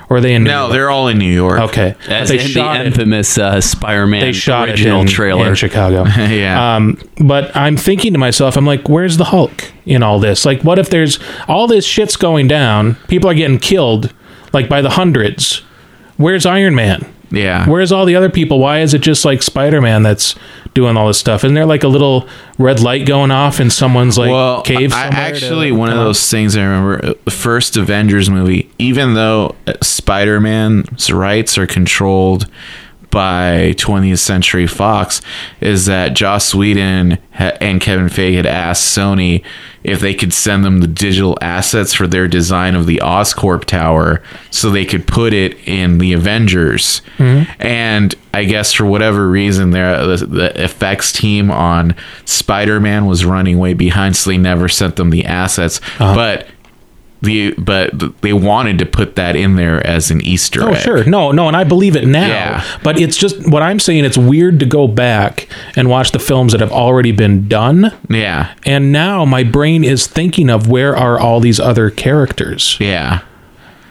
or are they in New No, York? they're all in New York. okay As they in shot the infamous uh, Spider-Man they shot original it in, trailer. in Chicago. Yeah. Um, but I'm thinking to myself, I'm like, where's the Hulk in all this? Like, what if there's all this shit's going down? People are getting killed, like by the hundreds. Where's Iron Man? Yeah. Where's all the other people? Why is it just like Spider Man that's doing all this stuff? Isn't there like a little red light going off in someone's like well, cave? I, actually, to one of those things I remember, uh, the first Avengers movie, even though Spider Man's rights are controlled by 20th Century Fox, is that Joss Whedon and Kevin Feige had asked Sony if they could send them the digital assets for their design of the Oscorp Tower so they could put it in the Avengers. Mm-hmm. And I guess for whatever reason, there the, the effects team on Spider Man was running way behind, so they never sent them the assets. Uh-huh. But the but they wanted to put that in there as an Easter Oh egg. sure, no, no, and I believe it now. Yeah. But it's just what I'm saying. It's weird to go back and watch the films that have already been done, Yeah, and now my brain is thinking of where are all these other characters. yeah,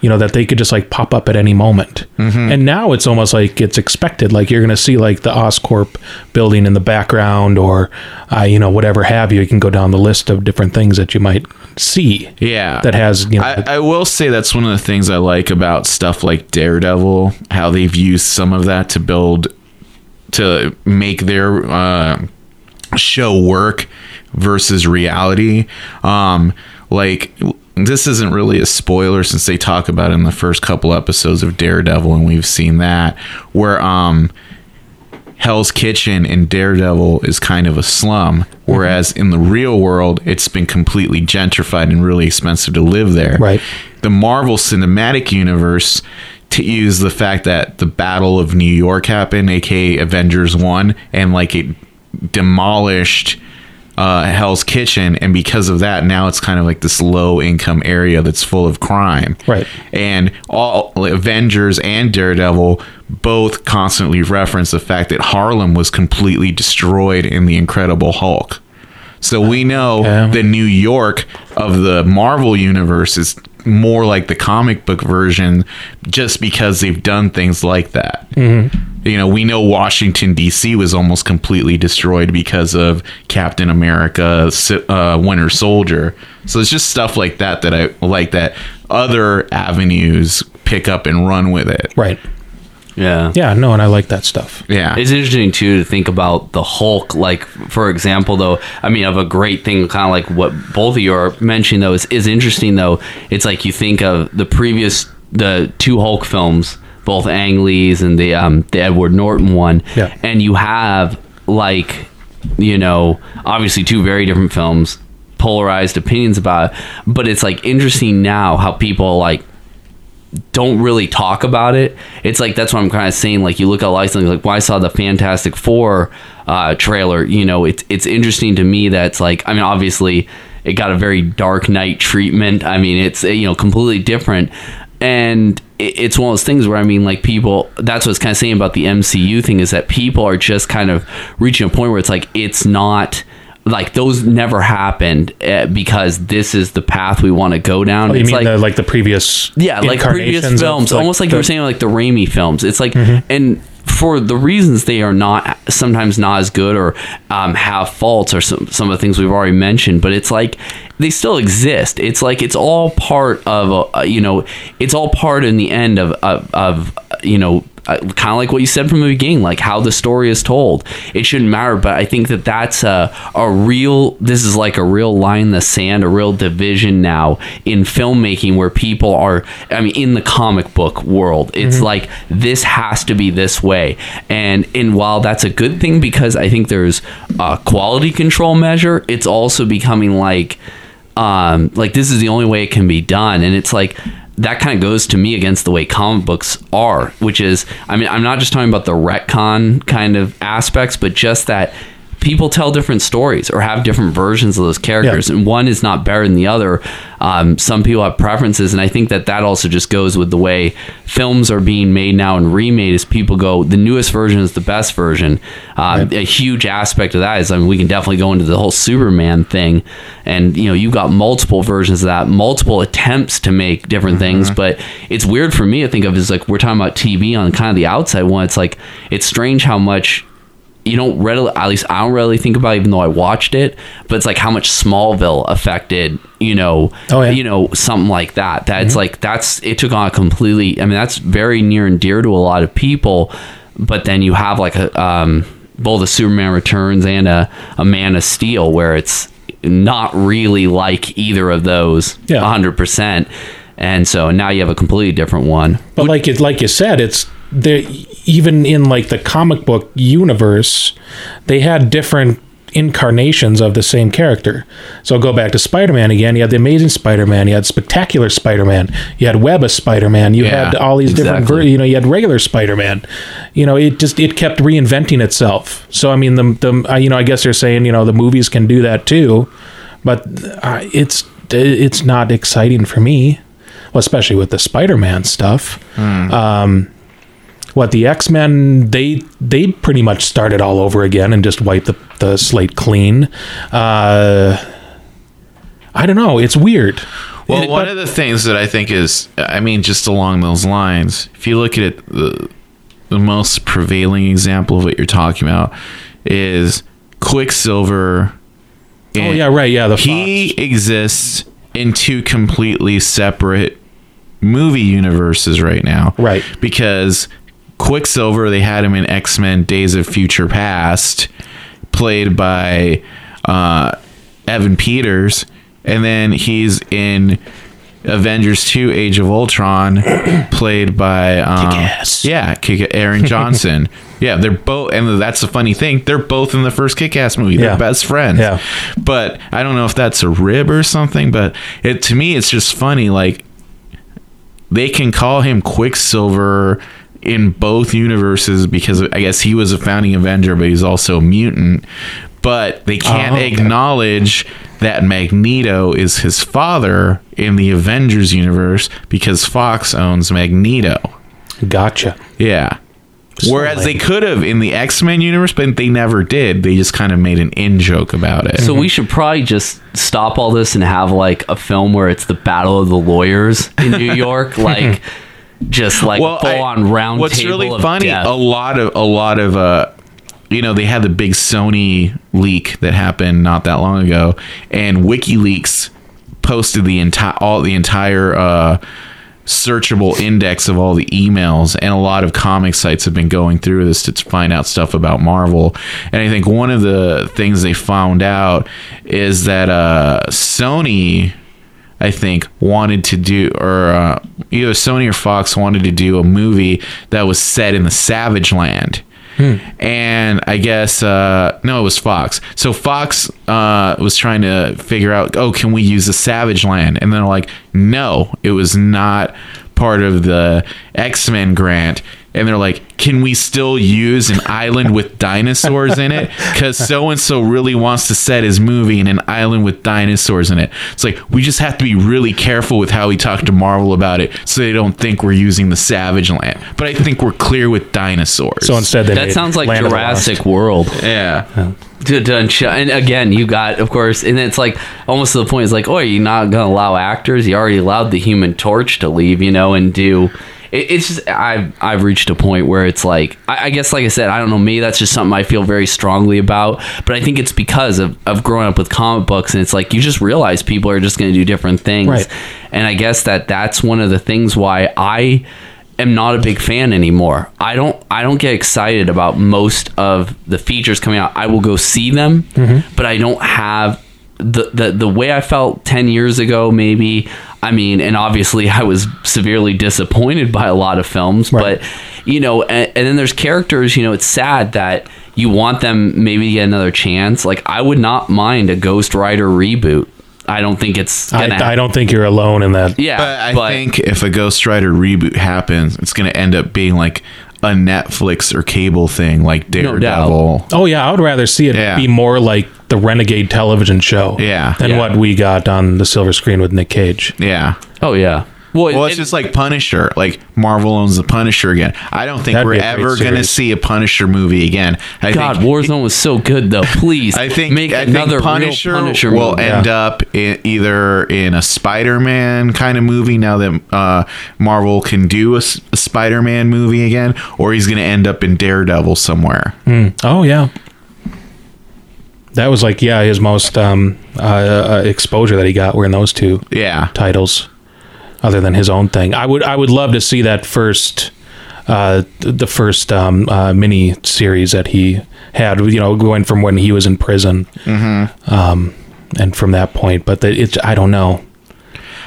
You know that they could just like pop up at any moment. Mm-hmm. And now it's almost like it's expected. Like you're going to see like the Oscorp building in the background, or uh, you know whatever have you. You can go down the list of different things that you might see. yeah. That has you know. I, I will say that's one of the things I like about stuff like Daredevil, how they've used some of that to build, to make their uh, show work versus reality. Um, like, this isn't really a spoiler since they talk about it in the first couple episodes of Daredevil, and we've seen that, where, um, Hell's Kitchen in Daredevil is kind of a slum, whereas in the real world, it's been completely gentrified and really expensive to live there. Right. The Marvel Cinematic Universe to use the fact that the Battle of New York happened, aka Avengers One, and like it demolished uh, Hell's Kitchen, and because of that, now it's kind of like this low income area that's full of crime. Right. And all like, Avengers and Daredevil both constantly reference the fact that Harlem was completely destroyed in the Incredible Hulk. So we know Okay. the New York of the Marvel universe is more like the comic book version just because they've done things like that. Mm-hmm. You know, we know Washington, D.C. was almost completely destroyed because of Captain America, uh, Winter Soldier. So it's just stuff like that that I like that other avenues pick up and run with it. right. Yeah. Yeah. No, and I like that stuff. Yeah. It's interesting too to think about the Hulk. Like, for example, though, I mean, of a great thing, kind of like what both of you are mentioning, though, is, is interesting. Though, it's like you think of the previous, the two Hulk films, both Ang Lee's and the um, the Edward Norton one, Yeah. and you have like, you know, obviously two very different films, polarized opinions about it, but it's like interesting now how people like don't really talk about it. It's like that's what I'm kind of saying. Like you look at licensing, like why I saw the Fantastic Four uh, trailer, you know, it's it's interesting to me that it's like I mean, obviously it got a very Dark Knight treatment. I mean, it's you know completely different, and it's one of those things where I mean, like people. That's what's kind of saying about the MCU thing is that people are just kind of reaching a point where it's like it's not. Like those never happened uh, because this is the path we want to go down. Oh, you it's mean like the, like the previous yeah, like previous films, like, almost like you the- were saying, like the Raimi films. It's like, Mm-hmm. and for the reasons they are not sometimes not as good or um, have faults or some some of the things we've already mentioned, but it's like they still exist. It's like it's all part of a, you know, it's all part in the end of of, of you know, uh, kind of like what you said from the beginning, like how the story is told. It shouldn't matter, but I think that that's a, a real, this is like a real line in the sand, a real division now in filmmaking where people are, I mean, in the comic book world, it's like this has to be this way. And, and while that's a good thing because I think there's a quality control measure, it's also becoming like, um, like this is the only way it can be done. And it's like, that kind of goes to me against the way comic books are, which is, I mean, I'm not just talking about the retcon kind of aspects, but just that people tell different stories or have different versions of those characters, Yeah. and one is not better than the other. Um, some people have preferences, and I think that that also just goes with the way films are being made now and remade. As people go, the newest version is the best version. Um, A huge aspect of that is, I mean, we can definitely go into the whole Superman thing, and you know, you've got multiple versions of that, multiple attempts to make different things. But it's weird for me to think of is like we're talking about TV on kind of the outside one. It's like it's strange how much you don't readily at least I don't really think about it, even though I watched it, but it's like how much Smallville affected, you know, Oh, yeah. you know, something like that. That's like that's it took on a completely I mean, that's very near and dear to a lot of people, but then you have like a um both a Superman Returns and a, a Man of Steel where it's not really like either of those Yeah. hundred percent. And so now you have a completely different one. But like it, like you said, it's Even in like the comic book universe, they had different incarnations of the same character. So go back to Spider-Man again. You had the Amazing Spider-Man. You had Spectacular Spider-Man. You had Web of Spider-Man. You Yeah, had all these different. Ver- you know, you had regular Spider-Man. You know, it just it kept reinventing itself. So I mean, the the uh, you know, I guess they're saying you know the movies can do that too, but uh, it's it's not exciting for me well, especially with the Spider-Man stuff. Um, what the X-Men they they pretty much started all over again and just wiped the, the slate clean. Uh, I don't know. It's weird. Well, It- one but- of the things that I think is, I mean, just along those lines, if you look at it, the, the most prevailing example of what you're talking about is Quicksilver. oh yeah, right. Yeah, the he Fox. exists in two completely separate movie universes right now. Right. Because Quicksilver, they had him in X Men Days of Future Past, played by uh, Evan Peters. And then he's in Avengers 2 Age of Ultron, played by. Um, Kick-Ass. Yeah, Kick- Aaron Johnson. yeah, they're both. And that's the funny thing. They're both in the first Kick Ass movie. They're Yeah. best friends. Yeah. But I don't know if that's a rib or something. But it to me, it's just funny. Like they can call him Quicksilver in both universes because I guess he was a founding Avenger, but he's also a mutant. But they oh, can't Oh, okay. acknowledge that Magneto is his father in the Avengers universe because Fox owns Magneto. gotcha. Yeah. Whereas they could have in the X Men universe, but they never did. They just kind of made an in joke about it. So we should probably just stop all this and have like a film where it's the battle of the lawyers in New York, like just like full I- on round What's really funny? death. A lot of a lot of uh, you know, they had the big Sony leak that happened not that long ago, and WikiLeaks posted the entire all the entire uh searchable index of all the emails and a lot of comic sites have been going through this to find out stuff about Marvel and I think one of the things they found out is that uh Sony I think wanted to do or uh, either Sony or Fox wanted to do a movie that was set in the Savage Land. And I guess uh, no, it was Fox. So Fox uh, was trying to figure out, oh, can we use the Savage Land? And they're like, no, it was not part of the X Men grant. And they're like, can we still use an island with dinosaurs in it? Because so and so really wants to set his movie in an island with dinosaurs in it. It's like, we just have to be really careful with how we talk to Marvel about it so they don't think we're using the Savage Land. But I think we're clear with dinosaurs. So instead, they that made sounds like Land of the Lost. Jurassic World. yeah. to and again you got of course and it's like almost to the point it's like oh you're not gonna allow actors you already allowed the human torch to leave you know and do it, it's just I've I've reached a point where it's like I, I guess like I said I don't know me that's just something I feel very strongly about but I think it's because of, of growing up with comic books and it's like you just realize people are just going to do different things Right. and I guess that that's one of the things why I am not a big fan anymore. I don't I don't get excited about most of the features coming out. I will go see them, Mm-hmm. but I don't have the, the the way I felt 10 years ago maybe. I mean, and obviously I was severely disappointed by a lot of films, Right. but you know, and, and then there's characters, you know, it's sad that you want them maybe to get another chance. Like I would not mind a Ghost Rider reboot. I don't think it's I, gonna I don't think you're alone in that. yeah, But I think if a Ghost Rider reboot happens, it's going to end up being like a Netflix or cable thing, like No. Daredevil. Oh yeah, I would rather see it Yeah. be more like the Renegade television show. Yeah. Than Yeah. what we got on the silver screen with Nick Cage. yeah. oh yeah. Well, Well, it's and- just like Punisher. Like Marvel owns the Punisher again. I don't think we're be a great ever going to see a Punisher movie again. I God, think, Warzone was so good though. Please, I think make I another think Punisher, real Punisher will movie. end up in, either in a Spider-Man kind of movie now that uh, Marvel can do a Spider-Man movie again, or he's going to end up in Daredevil somewhere. Oh yeah. That was like yeah his most um, uh, uh, exposure that he got were in those two Yeah, titles, other than his own thing. I would I would love to see that first, uh, the first um, uh, mini series that he had. You know, going from when he was in prison, mm-hmm. um, and from that point. But the, it's I don't know.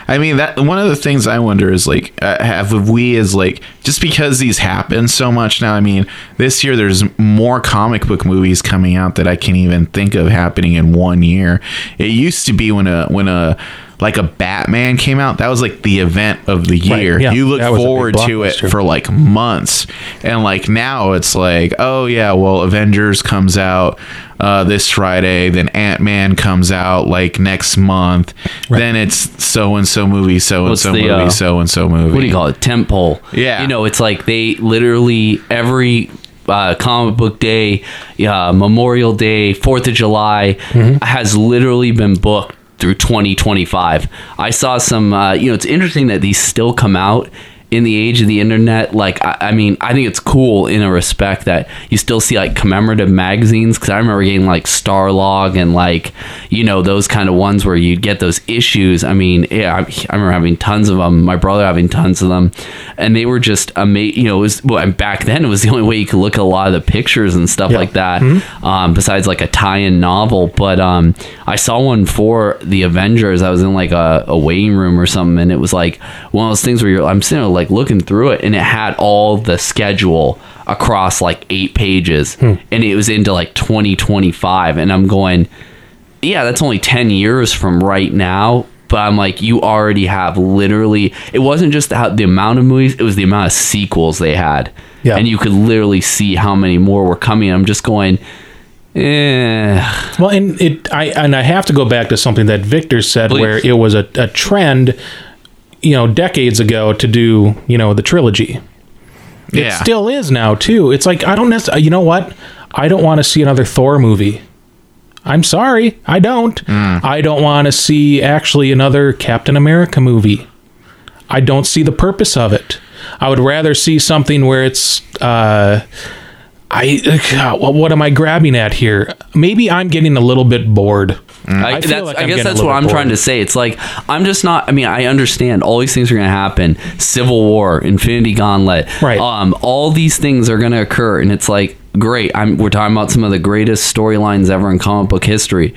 I mean that one of the things I wonder is like uh, have we as like just because these happen so much now. I mean this year there's more comic book movies coming out that I can't even think of happening in one year. It used to be when a when a like a Batman came out, that was like the event of the Right, year. yeah, you look that was a big forward to it for like months, and like now it's like, oh yeah, well Avengers comes out uh, this Friday, then Ant Man comes out like next month, then it's so and so movie, so and so movie, uh, so and so movie. what do you call it? Temple. Yeah. You know, it's like they literally every uh, comic book day, uh, Memorial Day, Fourth of July Mm-hmm. has literally been booked through 2025. I saw some. Uh, you know, it's interesting that these still come out. In the age of the internet, like I, I mean, I think it's cool in a respect that you still see like commemorative magazines. Because I remember getting like Starlog and like you know those kind of ones where you'd get those issues. I mean, yeah, I, I remember having tons of them. My brother having tons of them, and they were just amazing. You know, it was well, and back then it was the only way you could look at a lot of the pictures and stuff Yeah. like that. Um, besides like a tie-in novel, but um, I saw one for the Avengers. I was in like a, a waiting room or something, and it was like one of those things where you're I'm sitting there like looking through it, and it had all the schedule across like eight pages, and it was into like 2025, and I'm going yeah, that's only 10 years from right now. But I'm like, you already have literally, it wasn't just the, the amount of movies, it was the amount of sequels they had. Yeah. And you could literally see how many more were coming. I'm just going, eh. Well, and it I and I have to go back to something that Victor said, Please. where it was a, a trend, you know, decades ago to do you know the trilogy. It Yeah. still is now too. It's like I don't necessarily. You know what? I don't want to see another Thor movie. I'm sorry, I don't. I don't want to see actually another Captain America movie. I don't see the purpose of it. I would rather see something where it's. Uh, I God, what what am I grabbing at here? Maybe I'm getting a little bit bored. I, I that's, like I guess that's what I'm bit trying to say. It's like I'm just not. I mean, I understand all these things are going to happen. Civil War, Infinity Gauntlet, Right. Um, all these things are going to occur, and it's like great. I'm we're talking about some of the greatest storylines ever in comic book history,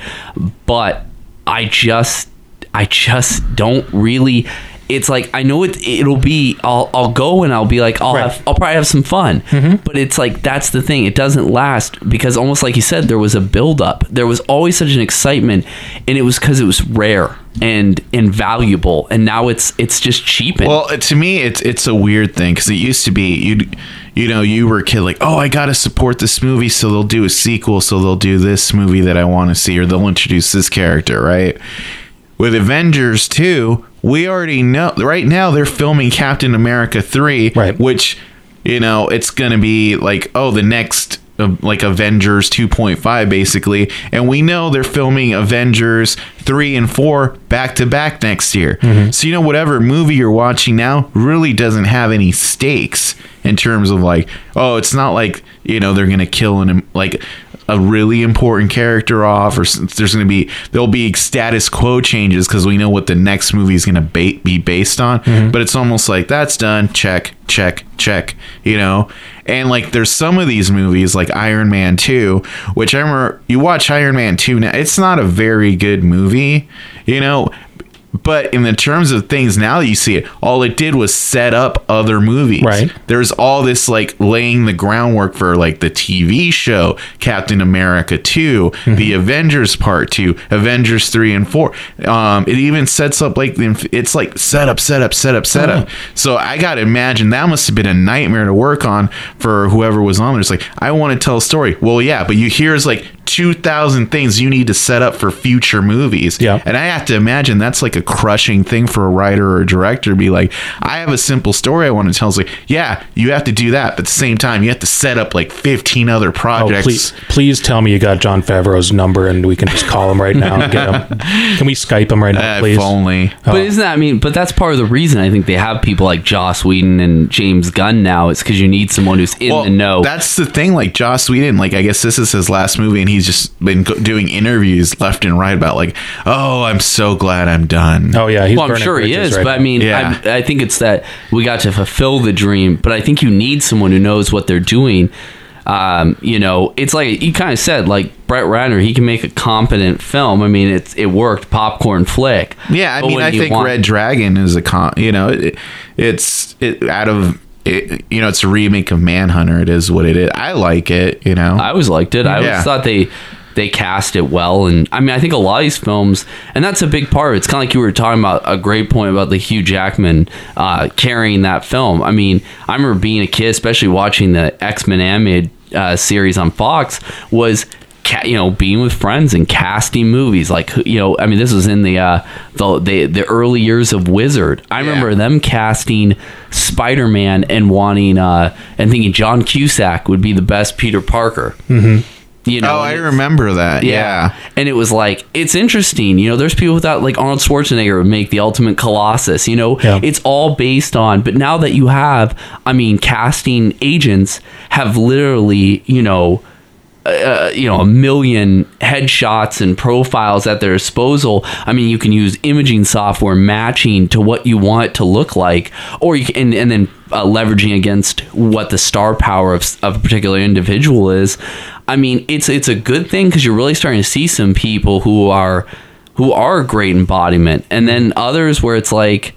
but I just I just don't really. It's like I know it. It'll be. I'll. I'll go and I'll be like. I'll Right. have. I'll probably have some fun. Mm-hmm. But it's like that's the thing. It doesn't last because almost like you said, there was a build up. There was always such an excitement, and it was because it was rare and and valuable. And now it's it's just cheap. Well, to me, it's it's a weird thing because it used to be you, you know, you were a kid like, oh, I gotta support this movie, so they'll do a sequel, so they'll do this movie that I want to see, or they'll introduce this character, right? With Avengers 2, we already know right now they're filming Captain America 3, Right. which you know, it's going to be like oh, the next uh, like Avengers 2.5 basically, and we know they're filming Avengers 3 and 4 back to back next year. So you know whatever movie you're watching now really doesn't have any stakes in terms of like oh, it's not like, you know, they're going to kill an like a really important character off, or there's going to be there'll be status quo changes because we know what the next movie is going to ba- be based on. Mm-hmm. But it's almost like that's done. Check, check, check. You know. And like, there's some of these movies, like Iron Man 2, which I remember you watch Iron Man 2 now, it's not a very good movie, you know, but in the terms of things now that you see it, all it did was set up other movies. Right. There's all this like laying the groundwork for like the TV show Captain America 2, Mm-hmm. the Avengers Part 2, Avengers 3 and 4. Um, it even sets up like the, it's like set up, set up, set up, set up. So I got to imagine that must have been a nightmare to work on for whoever was on there. It's like, I want to tell a story. Well, yeah, but you here's like 2,000 things you need to set up for future movies. Yeah. And I have to imagine that's like a crushing thing for a writer or a director to be like, I have a simple story I want to tell. It's like, yeah, you have to do that. But at the same time, you have to set up like 15 other Oh, projects. please, please tell me you got Jon Favreau's number and we can just call him right now and get him. Can we Skype him right now, Uh, please? if only. But isn't that I mean? But that's part of the reason I think they have people like Joss Whedon and James Gunn now. It's because you need someone who's in Well, the know. That's the thing. Like Joss Whedon, like I guess this is his last movie, and he's just been go- doing interviews left and right about like, oh, I'm so glad I'm done. Oh yeah, he's well, I'm sure he is, right but I mean, Yeah. I, I think it's that we got to fulfill the dream. But I think you need someone who knows what they're doing. Um, you know, it's like you kind of said, like Brett Ratner, he can make a competent film. I mean, it's it worked, popcorn flick. Yeah, I But mean, I think want- Red Dragon is a con. You know, it, it's it out of it, you know, it's a remake of Manhunter. It is what it is. I like it. You know, I always liked it. I always thought they they cast it well, and I mean, I think a lot of these films, and that's a big part. of. It's kind of like you were talking about a great point about the Hugh Jackman uh, carrying that film. I mean, I remember being a kid, especially watching the X Men animated uh, series on Fox, was. Ca- you know, being with friends and casting movies, like you know, I mean, this was in the uh, the, the the early years of Wizard. I remember them casting Spider Man and wanting uh, and thinking John Cusack would be the best Peter Parker. Mm-hmm. You know, oh, I remember that. Yeah. And it was like, it's interesting. You know, there's people without, like Arnold Schwarzenegger would make the ultimate Colossus. You know, Yeah. it's all based on, but now that you have, I mean, casting agents have literally, you know, uh, you know a million headshots and profiles at their disposal i mean you can use imaging software matching to what you want it to look like or you can and, and then uh, leveraging against what the star power of, of a particular individual is. I mean it's it's a good thing because you're really starting to see some people who are who are great embodiment. And then others where it's like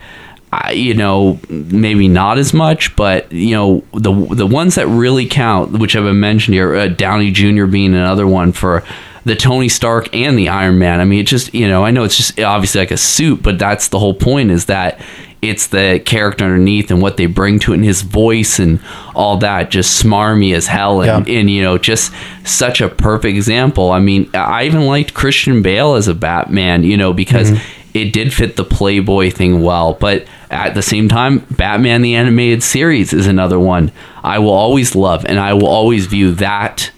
you know, maybe not as much, but you know, the the ones that really count, which I've been mentioned here, uh, Downey Jr. being another one for the Tony Stark and the Iron Man. I mean, it just you know, I know it's just obviously like a suit, but that's the whole point is that it's the character underneath and what they bring to it and his voice and all that just smarmy as hell and, Yeah. and you know just such a perfect example i mean i even liked christian bale as a batman you know because it did fit the playboy thing well but at the same time batman the animated series is another one i will always love and i will always view that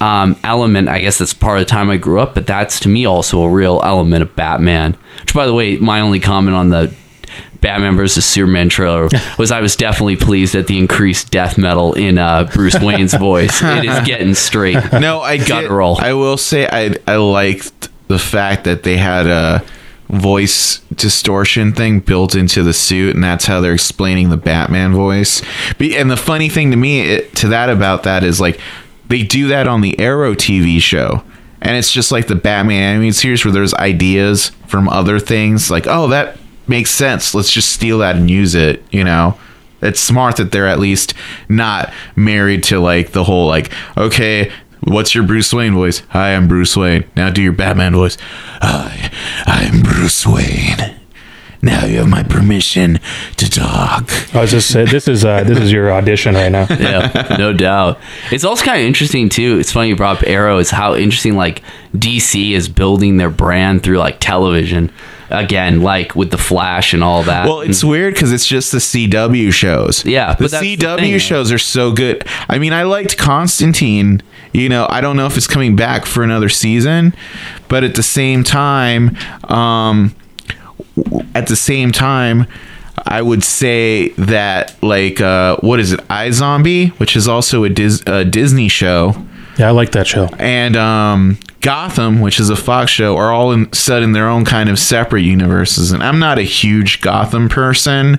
um, element i guess that's part of the time i grew up but that's to me also a real element of batman which by the way my only comment on the Batman versus Superman trailer was I was definitely pleased at the increased death metal in uh, Bruce Wayne's voice. It is getting straight. No, I did, Guttural. I will say I I liked the fact that they had a voice distortion thing built into the suit, and that's how they're explaining the Batman voice. And the funny thing to me it, to that about that is like they do that on the Arrow TV show. And it's just like the Batman animated series where there's ideas from other things, like, oh, that makes sense. Let's just steal that and use it, you know? it's smart that they're at least not married to like the whole like okay what's your bruce wayne voice hi i'm bruce wayne now do your batman voice hi i'm bruce wayne now you have my permission to talk I was just saying, this is uh, this is your audition right now. yeah, no doubt. It's also kind of interesting too. It's funny you brought up Arrow. Is how interesting like DC is building their brand through like television again, like with the Flash and all that. well it's weird because it's just the cw shows Yeah, the but that's the cw thing. shows are so good i mean i liked constantine you know i don't know if it's coming back for another season but at the same time um at the same time I would say that like uh, what is it iZombie, which is also a, Dis- a Disney show Yeah, I like that show. and um, Gotham, which is a Fox show, are all in, set in their own kind of separate universes. And I'm not a huge Gotham person.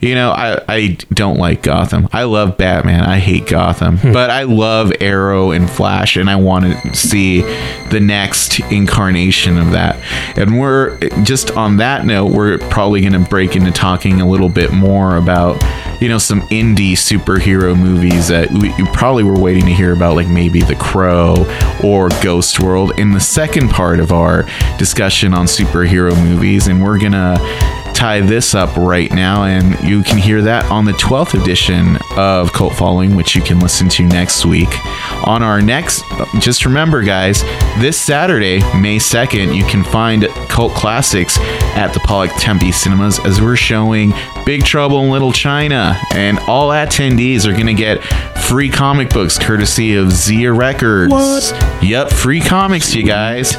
You know, I, I don't like Gotham. I love Batman. I hate Gotham. Hmm. but I love Arrow and Flash, and I want to see the next incarnation of that. And we're just on that note, we're probably going to break into talking a little bit more about, you know, some indie superhero movies that we, you probably were waiting to hear about, like maybe The Crow or Ghost World in the second part of our discussion on superhero movies. And we're going to tie this up right now, and you can hear that on the 12th edition of Cult Following, which you can listen to next week. On our next, just remember, guys, this Saturday, May 2nd, you can find Cult Classics at the Pollack Tempe Cinemas as we're showing Big Trouble in Little China, and all attendees are going to get free comic books courtesy of Zia Records. What? Yep, free comics, you guys.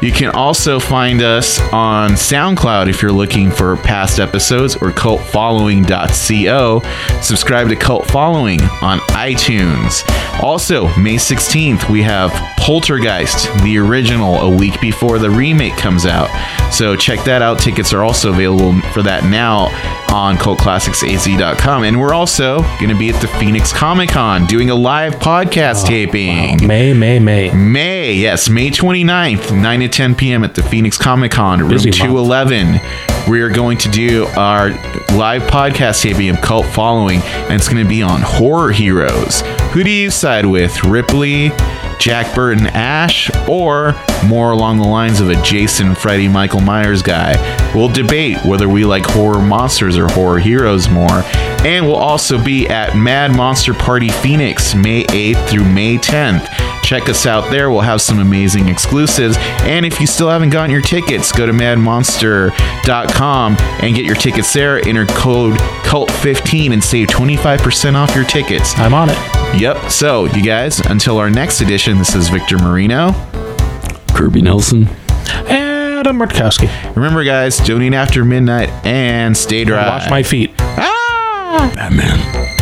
You can also find us on SoundCloud if you're looking for past episodes or cultfollowing.co. Subscribe to Cult Following on iTunes. Also, May 16th, we have Poltergeist, the original, a week before the remake comes out. So check that out. Tickets are also available for that now on cultclassicsaz.com. And we're also going to be at the Phoenix Comic Con doing a live podcast oh, taping. May, May, May. May, yes, May 29th, 9 to 10 p.m. at the Phoenix Comic Con, room Busy month. 211. We are going to do our live podcast taping Cult Following, and it's going to be on horror heroes. Who do you side with, Ripley, Jack Burton, Ash, or more along the lines of a Jason, Freddy, Michael Myers guy? We'll debate whether we like horror monsters or horror heroes more. And we'll also be at Mad Monster Party Phoenix May 8th through May 10th. Check us out there. We'll have some amazing exclusives. And if you still haven't gotten your tickets, go to madmonster.com and get your tickets there. Enter code CULT15 and save 25% off your tickets. I'm on it. Yep. So, you guys, until our next edition, this is Victor Marino. Kirby Nelson. Adam Rutkowski. Remember, guys, don't donate after midnight and stay dry. Wash my feet. ah! Batman.